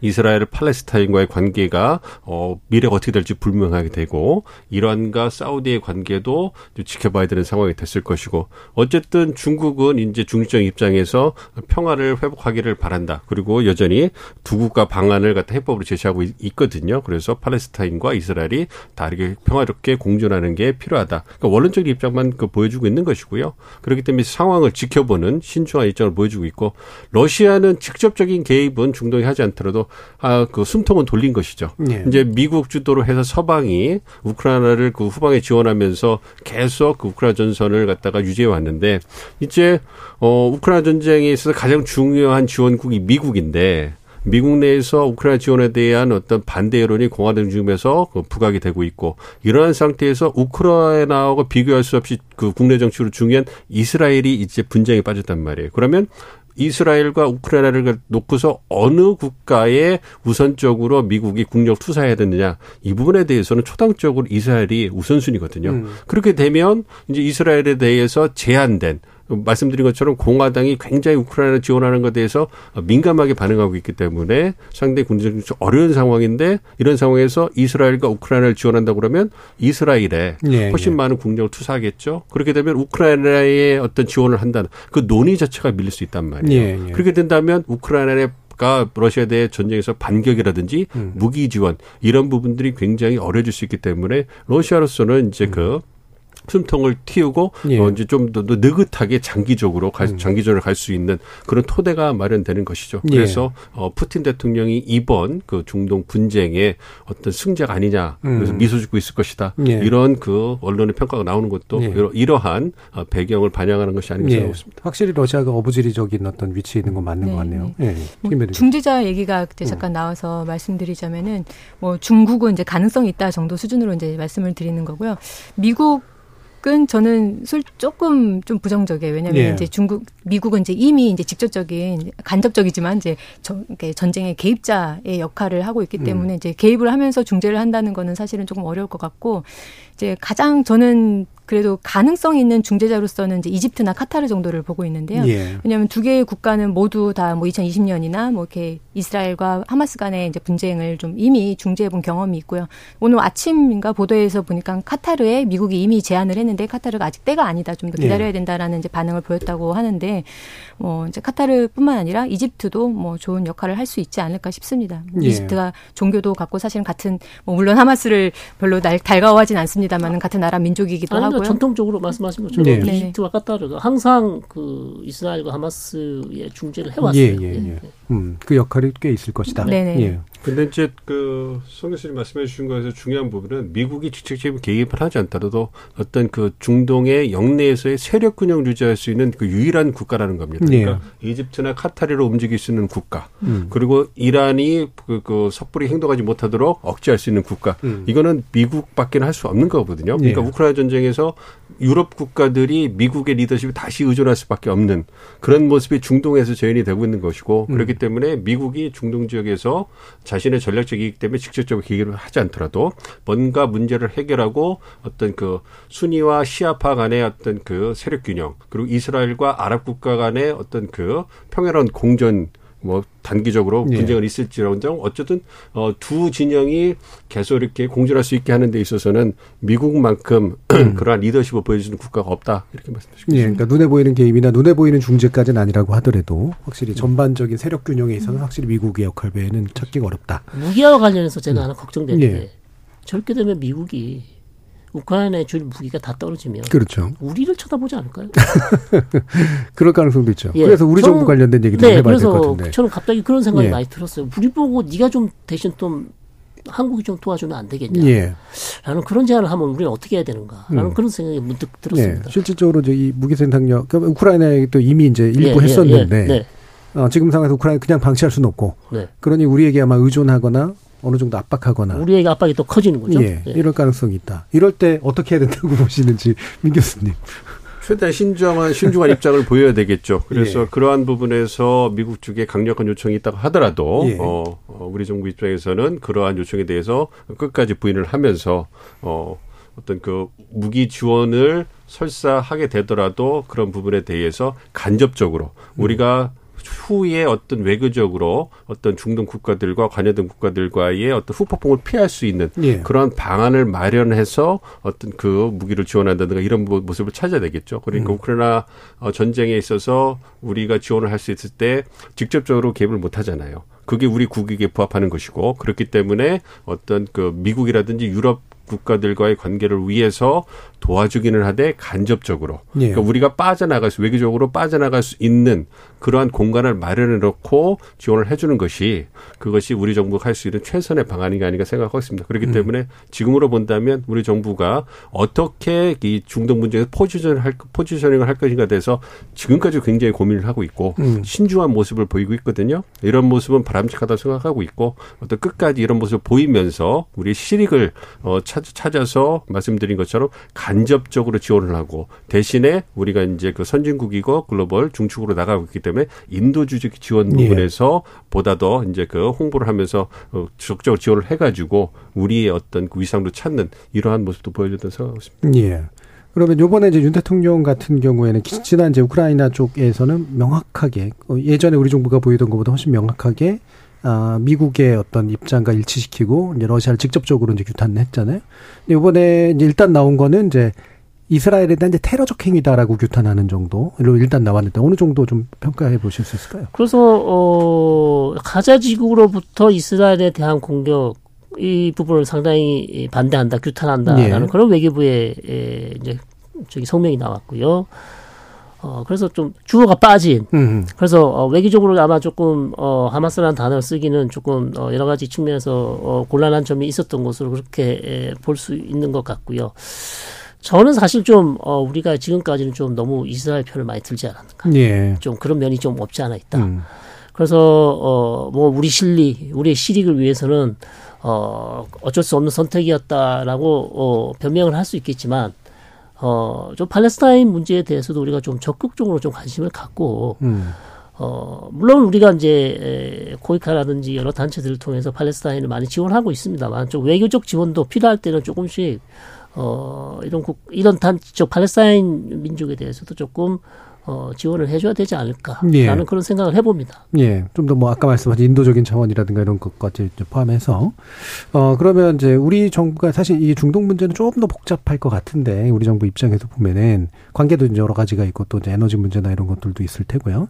이스라엘 팔레스타인과의 관계가 어 미래가 어떻게 될지 불명하게 되고 이란과 사우디의 관계도 지켜봐야 되는 상황이 됐을 것이고 어쨌든 중국은 이제 중립적 입장에서 평화를 회복하기를 바란다. 그리고 여전히 두 국가 방안을 갖다 해법으로 제시하고 있, 거든요 그래서 팔레스타인과 이스라엘이 다르게 평화롭게 공존하는 게 필요하다. 그러니까 원론적인 입장만 그 보여주고 있는 것이고요. 그렇기 때문에 상황을 지켜보는 신중한 입장을 보여주고 있고 러시아는 직접적인 개입은 중동에 하지 않 다. 하더라도 아, 그 숨통은 돌린 것이죠. 예. 이제 미국 주도로 해서 서방이 우크라이나를 그 후방에 지원하면서 계속 그 우크라이나 전선을 갖다가 유지해 왔는데 이제 어 우크라이나 전쟁에 있어서 가장 중요한 지원국이 미국인데 미국 내에서 우크라이나 지원에 대한 어떤 반대 여론이 공화당 중에서 그 부각이 되고 있고 이러한 상태에서 우크라이나하고 비교할 수 없이 그 국내 정치로 중요한 이스라엘이 이제 분쟁에 빠졌단 말이에요. 그러면 이스라엘과 우크라이나를 놓고서 어느 국가에 우선적으로 미국이 국력 투사해야 되느냐 이 부분에 대해서는 초당적으로 이스라엘이 우선순위거든요. 음. 그렇게 되면 이제 이스라엘에 대해서 제한된 말씀드린 것처럼 공화당이 굉장히 우크라이나 지원하는 것에 대해서 민감하게 반응하고 있기 때문에 상당히 군사적으로 어려운 상황인데 이런 상황에서 이스라엘과 우크라이나를 지원한다 그러면 이스라엘에 예, 훨씬 예. 많은 국력을 투사하겠죠. 그렇게 되면 우크라이나에 어떤 지원을 한다는 그 논의 자체가 밀릴 수 있단 말이에요. 예, 예. 그렇게 된다면 우크라이나의 가 러시아에 대해 전쟁에서 반격이라든지 음. 무기 지원 이런 부분들이 굉장히 어려질 수 있기 때문에 러시아로서는 이제 그 음. 그 숨통을 틔우고 예. 어, 이제 좀 더 느긋하게 장기적으로 갈, 음. 장기전을 갈 수 있는 그런 토대가 마련되는 것이죠. 예. 그래서 어, 푸틴 대통령이 이번 그 중동 분쟁의 어떤 승자가 아니냐 그래서 음. 미소 짓고 있을 것이다 예. 이런 그 언론의 평가가 나오는 것도 예. 이러한 어, 배경을 반영하는 것이 아닌가 예. 생각합니다. 확실히 러시아가 어부지리적인 어떤 위치에 있는 건 맞는 네. 것 같네요. 예. 뭐 중재자 얘기가 그때 잠깐 음. 나와서 말씀드리자면은 뭐 중국은 이제 가능성이 있다 정도 수준으로 이제 말씀을 드리는 거고요. 미국 은 저는 술 조금 좀 부정적이에요. 왜냐하면 예. 이제 중국, 미국은 이제 이미 이제 직접적인 간접적이지만 이제 전, 전쟁의 개입자의 역할을 하고 있기 음. 때문에 음. 이제 개입을 하면서 중재를 한다는 거는 사실은 조금 어려울 것 같고 이제 가장 저는 그래도 가능성 있는 중재자로서는 이제 이집트나 카타르 정도를 보고 있는데요. 예. 왜냐하면 두 개의 국가는 모두 다 뭐 2020년이나 뭐 이렇게 이스라엘과 하마스 간의 이제 분쟁을 좀 이미 중재해 본 경험이 있고요. 오늘 아침인가 보도에서 보니까 카타르에 미국이 이미 제안을 했는데 카타르가 아직 때가 아니다. 좀 더 기다려야 예. 된다라는 이제 반응을 보였다고 하는데 뭐 이제 카타르뿐만 아니라 이집트도 뭐 좋은 역할을 할 수 있지 않을까 싶습니다. 예. 이집트가 종교도 갖고 사실은 같은 뭐 물론 하마스를 별로 날 달가워하진 않습니다만은 같은 나라 민족이기도 아 니, 하고요. 전통적으로 말씀하신 것처럼 네. 이집트와 카타르가 항상 그 이스라엘과 하마스의 중재를 해왔어요. 예, 예, 예. 음, 그 역할이 꽤 있을 것이다. 네네. 예. 근데 이제 그송 교수님 말씀해 주신 거에서 중요한 부분은 미국이 직접적인 개입을 하지 않더라도 어떤 그 중동의 영내에서의 세력 균형 유지할 수 있는 그 유일한 국가라는 겁니다. 그러니까 예. 이집트나 카타르로 움직일 수 있는 국가, 음. 그리고 이란이 그, 그 섣불리 행동하지 못하도록 억제할 수 있는 국가. 음. 이거는 미국밖에는 할 수 없는 거거든요. 그러니까 예. 우크라이나 전쟁에서 유럽 국가들이 미국의 리더십에 다시 의존할 수밖에 없는 그런 모습이 중동에서 재현이 되고 있는 것이고 음. 그렇기 때문에 미국이 중동 지역에서 자신의 전략적 이익 때문에 직접적으로 기획을 하지 않더라도 뭔가 문제를 해결하고 어떤 그 순위와 시아파 간의 어떤 그 세력 균형 그리고 이스라엘과 아랍 국가 간의 어떤 그 평화로운 공전 뭐 단기적으로 예. 분쟁은 있을지언정 어쨌든 어, 두 진영이 계속 이렇게 공존할 수 있게 하는 데 있어서는 미국만큼 음. 그러한 리더십을 보여주는 국가가 없다 이렇게 말씀드리겠습니다. 예, 그러니까 눈에 보이는 개입이나 눈에 보이는 중재까지는 아니라고 하더라도 확실히 전반적인 세력 균형에 있어서 확실히 미국의 역할 외에는 찾기가 어렵다. 무기와 관련해서 제가 음. 하나 걱정되는 예. 게 저렇게 되면 미국이 우크라이나에 줄 무기가 다 떨어지면 그렇죠. 우리를 쳐다보지 않을까요? 그럴 가능성도 있죠. 예. 그래서 우리 저는, 정부 관련된 얘기도 네, 해봐야 될 것 같은데. 저는 갑자기 그런 생각이 예. 많이 들었어요. 우리 보고 네가 좀 대신 좀 한국이 좀 도와주면 안 되겠냐. 예. 라는 그런 제안을 하면 우리는 어떻게 해야 되는가. 라는 음. 그런 생각이 문득 들었습니다. 예. 실질적으로 이제 이 무기 생산력, 그러니까 우크라이나에 또 이미 이제 일부 예, 예 했었는데, 예, 네. 어, 지금 상황에서 우크라이나 그냥 방치할 수는 없고, 네. 그러니 우리에게 아마 의존하거나 어느 정도 압박하거나 우리에게 압박이 또 커지는 거죠. 예, 예. 이럴 가능성이 있다. 이럴 때 어떻게 해야 된다고 보시는지 민 교수님. 최대한 신중한 신중한 입장을 보여야 되겠죠. 그래서 예. 그러한 부분에서 미국 쪽에 강력한 요청이 있다고 하더라도 예. 어, 어, 우리 정부 입장에서는 그러한 요청에 대해서 끝까지 부인을 하면서 어, 어떤 그 무기 지원을 설사 하게 되더라도 그런 부분에 대해서 간접적으로 음. 우리가 후에 어떤 외교적으로 어떤 중동 국가들과 관여된 국가들과의 어떤 후폭풍을 피할 수 있는 예. 그러한 방안을 마련해서 어떤 그 무기를 지원한다든가 이런 모습을 찾아야 되겠죠. 그러니까 음. 우크라이나 어, 전쟁에 있어서 우리가 지원을 할 수 있을 때 직접적으로 개입을 못 하잖아요. 그게 우리 국익에 부합하는 것이고 그렇기 때문에 어떤 그 미국이라든지 유럽 국가들과의 관계를 위해서 도와주기는 하되 간접적으로 예. 그러니까 우리가 빠져나갈 수 외교적으로 빠져나갈 수 있는 그러한 공간을 마련해 놓고 지원을 해주는 것이 그것이 우리 정부가 할 수 있는 최선의 방안이 아닌가 생각하고 있습니다. 그렇기 음. 때문에 지금으로 본다면 우리 정부가 어떻게 이 중동 문제에서 포지션을 할 포지셔닝을 할 것인가 돼서 지금까지 굉장히 고민을 하고 있고 음. 신중한 모습을 보이고 있거든요. 이런 모습은 바람직하다 고 생각하고 있고 어떤 끝까지 이런 모습을 보이면서 우리 실익을 어, 찾아서 말씀드린 것처럼 간접적으로 지원을 하고 대신에 우리가 이제 그 선진국이고 글로벌 중축으로 나가고 있기 때문에 인도주적 지원 예. 부분에서 예. 보다 더 이제 그 홍보를 하면서 어, 적극적으로 지원을 해가지고 우리의 어떤 그 위상도 찾는 이러한 모습도 보여줬던 생각하고 있습니다. 예. 그러면 요번에 이제 윤 대통령 같은 경우에는 지난 이제 우크라이나 쪽에서는 명확하게 어, 예전에 우리 정부가 보이던 것보다 훨씬 명확하게 아, 미국의 어떤 입장과 일치시키고 이제 러시아를 직접적으로 이제 규탄을 했잖아요. 근데 이번에 이제 일단 나온 거는 이제 이스라엘에 대한 이제 테러적 행위다라고 규탄하는 정도로 일단 나왔는데 어느 정도 좀 평가해 보실 수 있을까요? 그래서 어 가자 지구로부터 이스라엘에 대한 공격 이 부분을 상당히 반대한다, 규탄한다라는 예. 그런 외교부의 이제 저기 성명이 나왔고요. 어, 그래서 좀 주어가 빠진. 음. 그래서 어, 외교적으로 아마 조금 어, 하마스라는 단어를 쓰기는 조금 어, 여러 가지 측면에서 어, 곤란한 점이 있었던 것으로 그렇게 볼 수 있는 것 같고요. 저는 사실 좀 어, 우리가 지금까지는 좀 너무 이스라엘 편을 많이 들지 않았는가. 예. 좀 그런 면이 좀 없지 않아 있다. 음. 그래서 어, 뭐 우리 실리, 우리의 실익을 위해서는 어, 어쩔 수 없는 선택이었다라고 어, 변명을 할 수 있겠지만 어, 좀 팔레스타인 문제에 대해서도 우리가 좀 적극적으로 좀 관심을 갖고, 음. 어, 물론 우리가 이제 코이카라든지 여러 단체들을 통해서 팔레스타인을 많이 지원하고 있습니다만 좀 외교적 지원도 필요할 때는 조금씩 어, 이런 국, 이런 단, 저 팔레스타인 민족에 대해서도 조금 어, 지원을 해줘야 되지 않을까라는 예. 그런 생각을 해봅니다. 예, 좀 더 뭐 아까 말씀하신 인도적인 차원이라든가 이런 것까지 포함해서 어 그러면 이제 우리 정부가 사실 이 중동 문제는 조금 더 복잡할 것 같은데 우리 정부 입장에서 보면은 관계도 이제 여러 가지가 있고 또 이제 에너지 문제나 이런 것들도 있을 테고요.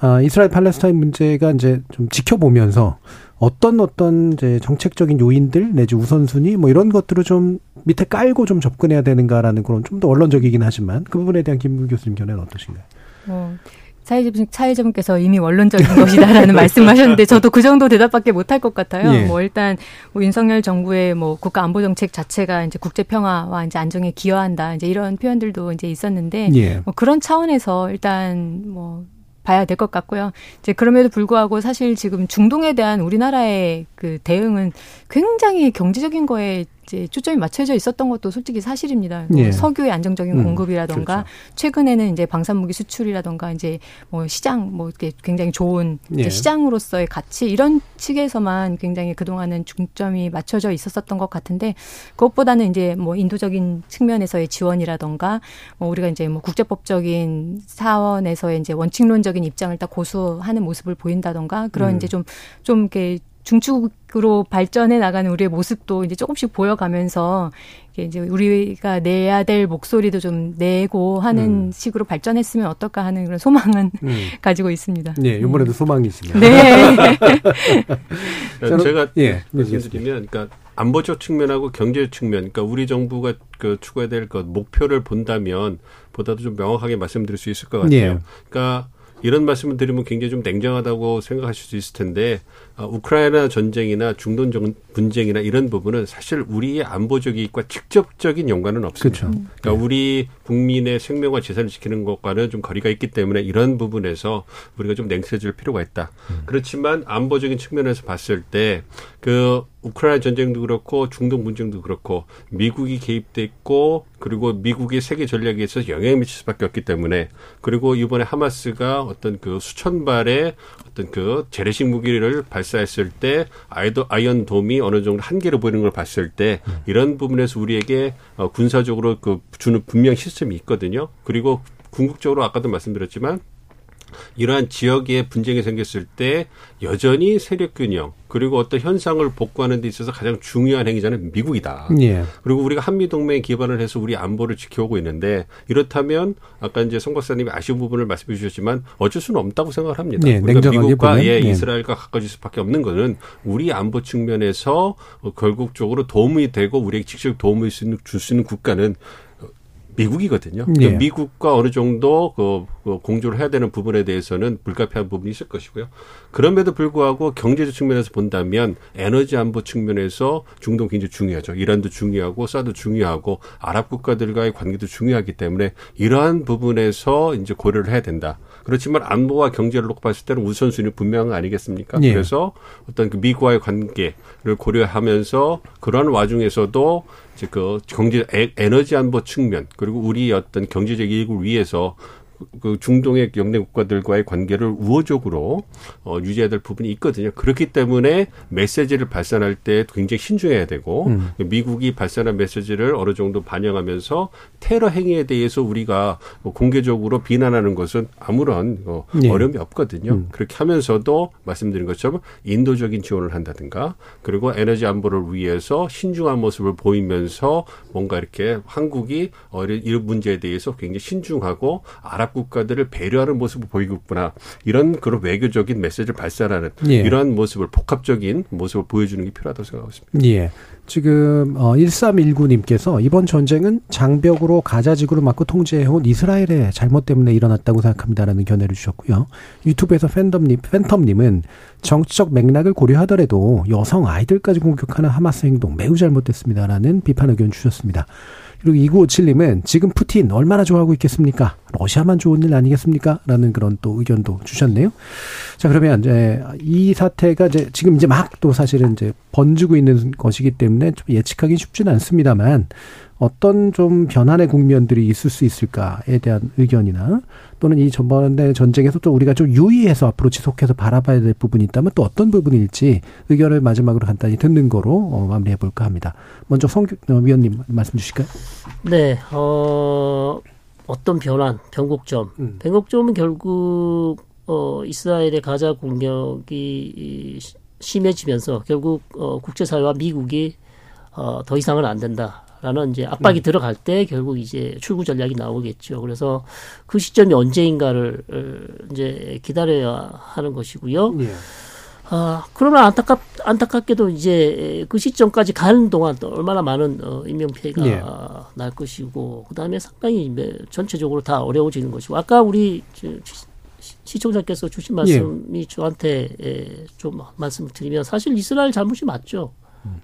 아 이스라엘 팔레스타인 문제가 이제 좀 지켜보면서 어떤 어떤 이제 정책적인 요인들 내지 우선순위 뭐 이런 것들을 좀 밑에 깔고 좀 접근해야 되는가라는 그런 좀 더 원론적이긴 하지만 그 부분에 대한 김문 교수님 견해는 어떠신가요? 어. 차이점, 차이점께서 이미 원론적인 것이다라는 말씀하셨는데 저도 그 정도 대답밖에 못할 것 같아요. 예. 뭐 일단 뭐 윤석열 정부의 뭐 국가 안보 정책 자체가 이제 국제 평화와 이제 안정에 기여한다 이제 이런 표현들도 이제 있었는데 예. 뭐 그런 차원에서 일단 뭐 봐야 될 것 같고요. 이제 그럼에도 불구하고 사실 지금 중동에 대한 우리나라의 그 대응은 굉장히 경제적인 거에 이제 초점이 맞춰져 있었던 것도 솔직히 사실입니다. 뭐 예. 석유의 안정적인 음, 공급이라던가 그렇죠. 최근에는 이제 방산무기 수출이라던가 이제 뭐 시장 뭐 이렇게 굉장히 좋은 예. 시장으로서의 가치 이런 측에서만 굉장히 그동안은 중점이 맞춰져 있었었던 것 같은데 그것보다는 이제 뭐 인도적인 측면에서의 지원이라던가 뭐 우리가 이제 뭐 국제법적인 사원에서의 이제 원칙론적인 입장을 딱 고수하는 모습을 보인다던가 그런 음. 이제 좀좀 좀 이렇게 중축으로 발전해 나가는 우리의 모습도 이제 조금씩 보여가면서 이제 우리가 내야 될 목소리도 좀 내고 하는 음. 식으로 발전했으면 어떨까 하는 그런 소망은 음. 가지고 있습니다. 네, 이번에도 음. 소망이시네요. 네. 제가 예, 말씀드리면, 그러니까 안보적 측면하고 경제 측면, 그러니까 우리 정부가 그 추구해야 될것 목표를 본다면 보다도 좀 명확하게 말씀드릴 수 있을 것 같아요. 예. 그러니까 이런 말씀을 드리면 굉장히 좀 냉정하다고 생각하실 수 있을 텐데 어, 우크라이나 전쟁이나 중동 분쟁이나 이런 부분은 사실 우리의 안보적 이익과 직접적인 연관은 없습니다. 그렇죠. 그러니까 네. 우리 국민의 생명과 재산을 지키는 것과는 좀 거리가 있기 때문에 이런 부분에서 우리가 좀 냉정해질 필요가 있다. 음. 그렇지만 안보적인 측면에서 봤을 때 그 우크라이나 전쟁도 그렇고 중동 분쟁도 그렇고 미국이 개입됐고 그리고 미국의 세계 전략에 있어서 영향을 미칠 수밖에 없기 때문에 그리고 이번에 하마스가 어떤 그 수천 발의 어떤 그 재래식 무기를 발사했을 때 아이도 아이언 돔이 어느 정도 한계를 보이는 걸 봤을 때 음. 이런 부분에서 우리에게 어, 군사적으로 그 주는 분명 시사점이 있거든요. 그리고 궁극적으로 아까도 말씀드렸지만 이러한 지역에 분쟁이 생겼을 때 여전히 세력 균형 그리고 어떤 현상을 복구하는 데 있어서 가장 중요한 행위자는 미국이다. 예. 그리고 우리가 한미 동맹에 기반을 해서 우리 안보를 지켜오고 있는데 이렇다면 아까 이제 송 박사님이 아쉬운 부분을 말씀해 주셨지만 어쩔 수는 없다고 생각을 합니다. 예, 우리가 미국과 예, 예, 이스라엘과 가까워질 수밖에 없는 것은 우리 안보 측면에서 결국적으로 도움이 되고 우리에게 직접 도움을 줄수 있는 국가는 미국이거든요. 네. 미국과 어느 정도 그, 그 공조를 해야 되는 부분에 대해서는 불가피한 부분이 있을 것이고요. 그럼에도 불구하고 경제적 측면에서 본다면 에너지 안보 측면에서 중동 굉장히 중요하죠. 이란도 중요하고 사도 중요하고 아랍 국가들과의 관계도 중요하기 때문에 이러한 부분에서 이제 고려를 해야 된다. 그렇지만 안보와 경제를 놓고 봤을 때는 우선순위 분명한 거 아니겠습니까? 예. 그래서 어떤 그 미국과의 관계를 고려하면서 그러한 와중에서도 이제 그 경제 에너지 안보 측면 그리고 우리 어떤 경제적 이익을 위해서 그 중동의 영내 국가들과의 관계를 우호적으로 어, 유지해야 될 부분이 있거든요. 그렇기 때문에 메시지를 발산할 때 굉장히 신중해야 되고 음. 미국이 발산한 메시지를 어느 정도 반영하면서 테러 행위에 대해서 우리가 뭐 공개적으로 비난하는 것은 아무런 어, 네. 어려움이 없거든요. 음. 그렇게 하면서도 말씀드린 것처럼 인도적인 지원을 한다든가 그리고 에너지 안보를 위해서 신중한 모습을 보이면서 뭔가 이렇게 한국이 어, 이런 문제에 대해서 굉장히 신중하고 아랍 아랍 국가들을 배려하는 모습을 보이고 있구나. 이런 그런 외교적인 메시지를 발산하는 예. 이러한 모습을 복합적인 모습을 보여주는 게 필요하다고 생각하고 있습니다. 예. 지금 어 1319님께서 이번 전쟁은 장벽으로 가자지구를 막고 통제해온 이스라엘의 잘못 때문에 일어났다고 생각합니다라는 견해를 주셨고요. 유튜브에서 팬덤님 팬텀님은 정치적 맥락을 고려하더라도 여성 아이들까지 공격하는 하마스 행동 매우 잘못됐습니다라는 비판 의견 주셨습니다. 그리고 2957님은 지금 푸틴 얼마나 좋아하고 있겠습니까? 러시아만 좋은 일 아니겠습니까? 라는 그런 또 의견도 주셨네요. 자, 그러면 이제 이 사태가 이제 지금 이제 막 또 사실은 이제 번지고 있는 것이기 때문에 좀 예측하기 쉽지는 않습니다만 어떤 좀 변환의 국면들이 있을 수 있을까에 대한 의견이나 또는 이 전반의 전쟁에서 또 우리가 좀 유의해서 앞으로 지속해서 바라봐야 될 부분이 있다면 또 어떤 부분일지 의견을 마지막으로 간단히 듣는 거로 어, 마무리해 볼까 합니다. 먼저 성 어, 위원님 말씀 주실까요? 네, 어, 어떤 변환, 변곡점. 음. 변곡점은 결국 어, 이스라엘의 가자 공격이 심해지면서 결국 어, 국제사회와 미국이 어, 더 이상은 안 된다. 라는 이제 압박이 음. 들어갈 때 결국 이제 출구 전략이 나오겠죠. 그래서 그 시점이 언제인가를 어, 이제 기다려야 하는 것이고요. 예. 아, 그러면 안타깝, 안타깝게도 이제 그 시점까지 가는 동안 또 얼마나 많은 어, 인명 피해가 예. 날 것이고, 그 다음에 상당히 전체적으로 다 어려워지는 것이고, 아까 우리 시청자께서 주신 말씀이 예. 저한테 좀 말씀을 드리면 사실 이스라엘 잘못이 맞죠.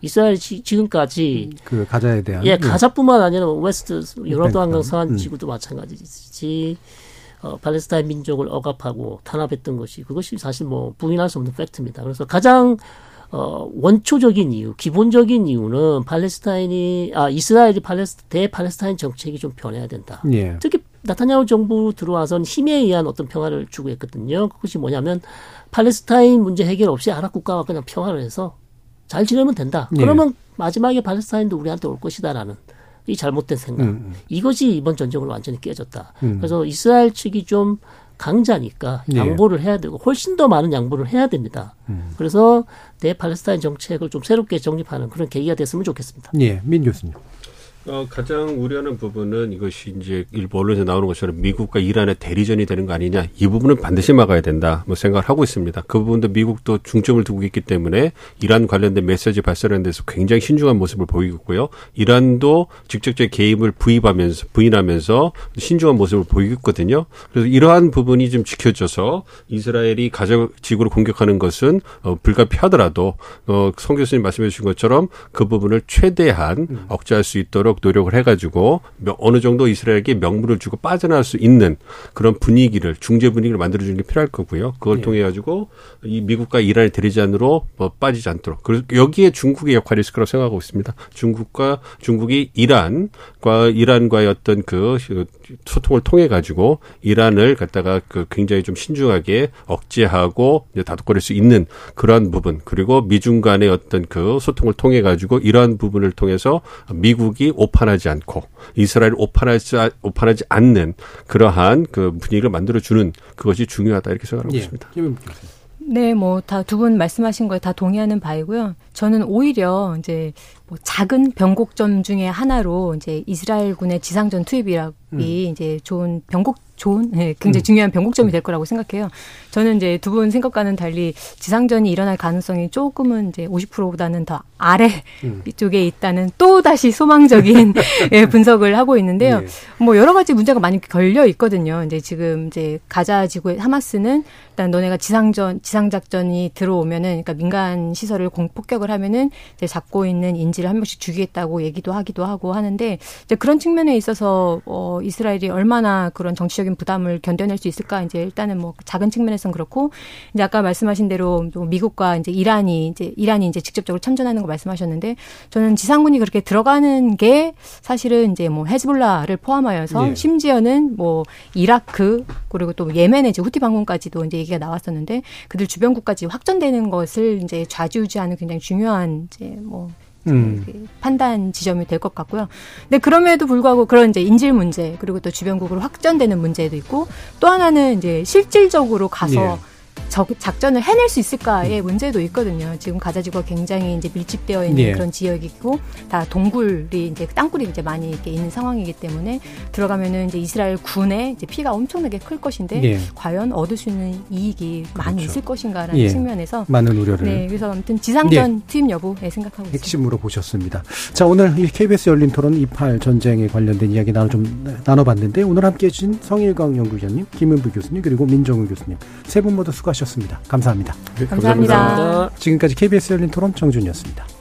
이스라엘 지, 지금까지 그 가자에 대한 예 가자뿐만 아니라 웨스트 요르단강 서안 음. 지구도 마찬가지지 어, 팔레스타인 민족을 억압하고 탄압했던 것이 그것이 사실 뭐 부인할 수 없는 팩트입니다. 그래서 가장 어, 원초적인 이유, 기본적인 이유는 팔레스타인이 아 이스라엘이 팔레스 대팔레스타인 정책이 좀 변해야 된다. 예. 특히 나타냐후 정부 들어와선 힘에 의한 어떤 평화를 추구했거든요. 그것이 뭐냐면 팔레스타인 문제 해결 없이 아랍 국가와 그냥 평화를 해서 잘 지내면 된다. 네. 그러면 마지막에 팔레스타인도 우리한테 올 것이다라는 이 잘못된 생각. 음. 음. 이것이 이번 전쟁으로 완전히 깨졌다. 음. 그래서 이스라엘 측이 좀 강자니까 네. 양보를 해야 되고 훨씬 더 많은 양보를 해야 됩니다. 음. 그래서 대팔레스타인 정책을 좀 새롭게 정립하는 그런 계기가 됐으면 좋겠습니다. 예, 민 교수님. 어, 가장 우려하는 부분은 이것이 이제 일부 언론에 나오는 것처럼 미국과 이란의 대리전이 되는 거 아니냐. 이 부분은 반드시 막아야 된다. 뭐 생각을 하고 있습니다. 그 부분도 미국도 중점을 두고 있기 때문에 이란 관련된 메시지 발설하는 데서 굉장히 신중한 모습을 보이고 있고요. 이란도 직접적 개입을 부입하면서, 부인하면서 신중한 모습을 보이고 있거든요. 그래서 이러한 부분이 좀 지켜져서 이스라엘이 가자 지구를 공격하는 것은 어, 불가피하더라도 어, 성 교수님 말씀해 주신 것처럼 그 부분을 최대한 음. 억제할 수 있도록 있도록 노력을 해가지고 어느 정도 이스라엘에게 명분을 주고 빠져나갈 수 있는 그런 분위기를 중재 분위기를 만들어주는 게 필요할 거고요. 그걸 예. 통해 가지고 이 미국과 이란의 대리전으로 뭐 빠지지 않도록 그래서 여기에 중국의 역할이 있을 거라고 생각하고 있습니다. 중국과 중국이 이란과 이란과의 어떤 그 소통을 통해 가지고 이란을 갖다가 그 굉장히 좀 신중하게 억제하고 다독거릴 수 있는 그러한 부분 그리고 미중 간의 어떤 그 소통을 통해 가지고 이러한 부분을 통해서 미국이 오판하지 않고 이스라엘 오판하지 오판하지 않는 그러한 그 분위기를 만들어 주는 그것이 중요하다 이렇게 생각하고 예. 있습니다. 네, 뭐 다 두 분 말씀하신 거에 다 동의하는 바이고요. 저는 오히려 이제 뭐 작은 변곡점 중에 하나로 이제 이스라엘군의 지상전 투입이라고 음. 이제 좋은 변곡 좋은 네, 굉장히 음. 중요한 변곡점이 될 거라고 생각해요. 저는 이제 두 분 생각과는 달리 지상전이 일어날 가능성이 조금은 이제 50%보다는 더 아래 음. 쪽에 있다는 또 다시 소망적인 예, 분석을 하고 있는데요. 예. 뭐 여러 가지 문제가 많이 걸려 있거든요. 이제 지금 이제 가자 지구의 하마스는 일단 너네가 지상전 지상작전이 들어오면은 그러니까 민간 시설을 공폭격을 하면은 이제 잡고 있는 인지를 한 명씩 죽이겠다고 얘기도 하기도 하고 하는데 이제 그런 측면에 있어서 어 이스라엘이 얼마나 그런 정치적 경제적인 부담을 견뎌낼 수 있을까 이제 일단은 뭐 작은 측면에서는 그렇고 이제 아까 말씀하신 대로 미국과 이제 이란이 이제 이란이 이제 직접적으로 참전하는 거 말씀하셨는데 저는 지상군이 그렇게 들어가는 게 사실은 이제 뭐 헤즈볼라를 포함하여서 네. 심지어는 뭐 이라크 그리고 또 예멘의 이제 후티 방공까지도 이제 얘기가 나왔었는데 그들 주변국까지 확전되는 것을 이제 좌지우지하는 굉장히 중요한 이제 뭐 음. 그 판단 지점이 될 것 같고요. 근데 그럼에도 불구하고 그런 이제 인질 문제 그리고 또 주변국으로 확전되는 문제도 있고 또 하나는 이제 실질적으로 가서 예. 작전을 해낼 수 있을까의 문제도 있거든요. 지금 가자지구가 굉장히 이제 밀집되어 있는 예. 그런 지역이고 다 동굴이 이제 땅굴이 이제 많이 이렇게 있는 상황이기 때문에 들어가면은 이제 이스라엘 군의 이제 피가 엄청나게 클 것인데 예. 과연 얻을 수 있는 이익이 그렇죠. 많이 있을 것인가라는 예. 측면에서 많은 우려를. 네, 그래서 아무튼 지상전 예. 투입 여부에 생각하고 있습니다. 핵심으로 보셨습니다. 자, 오늘 이 KBS 열린 토론 28 전쟁에 관련된 이야기 나눠 좀 나눠봤는데 오늘 함께해 주신 성일광 연구위원님, 김은부 교수님 그리고 민정우 교수님 세 분 모두 수고 하셨습니다. 감사합니다. 네, 감사합니다. 감사합니다. 지금까지 KBS 열린 토론 정준이었습니다.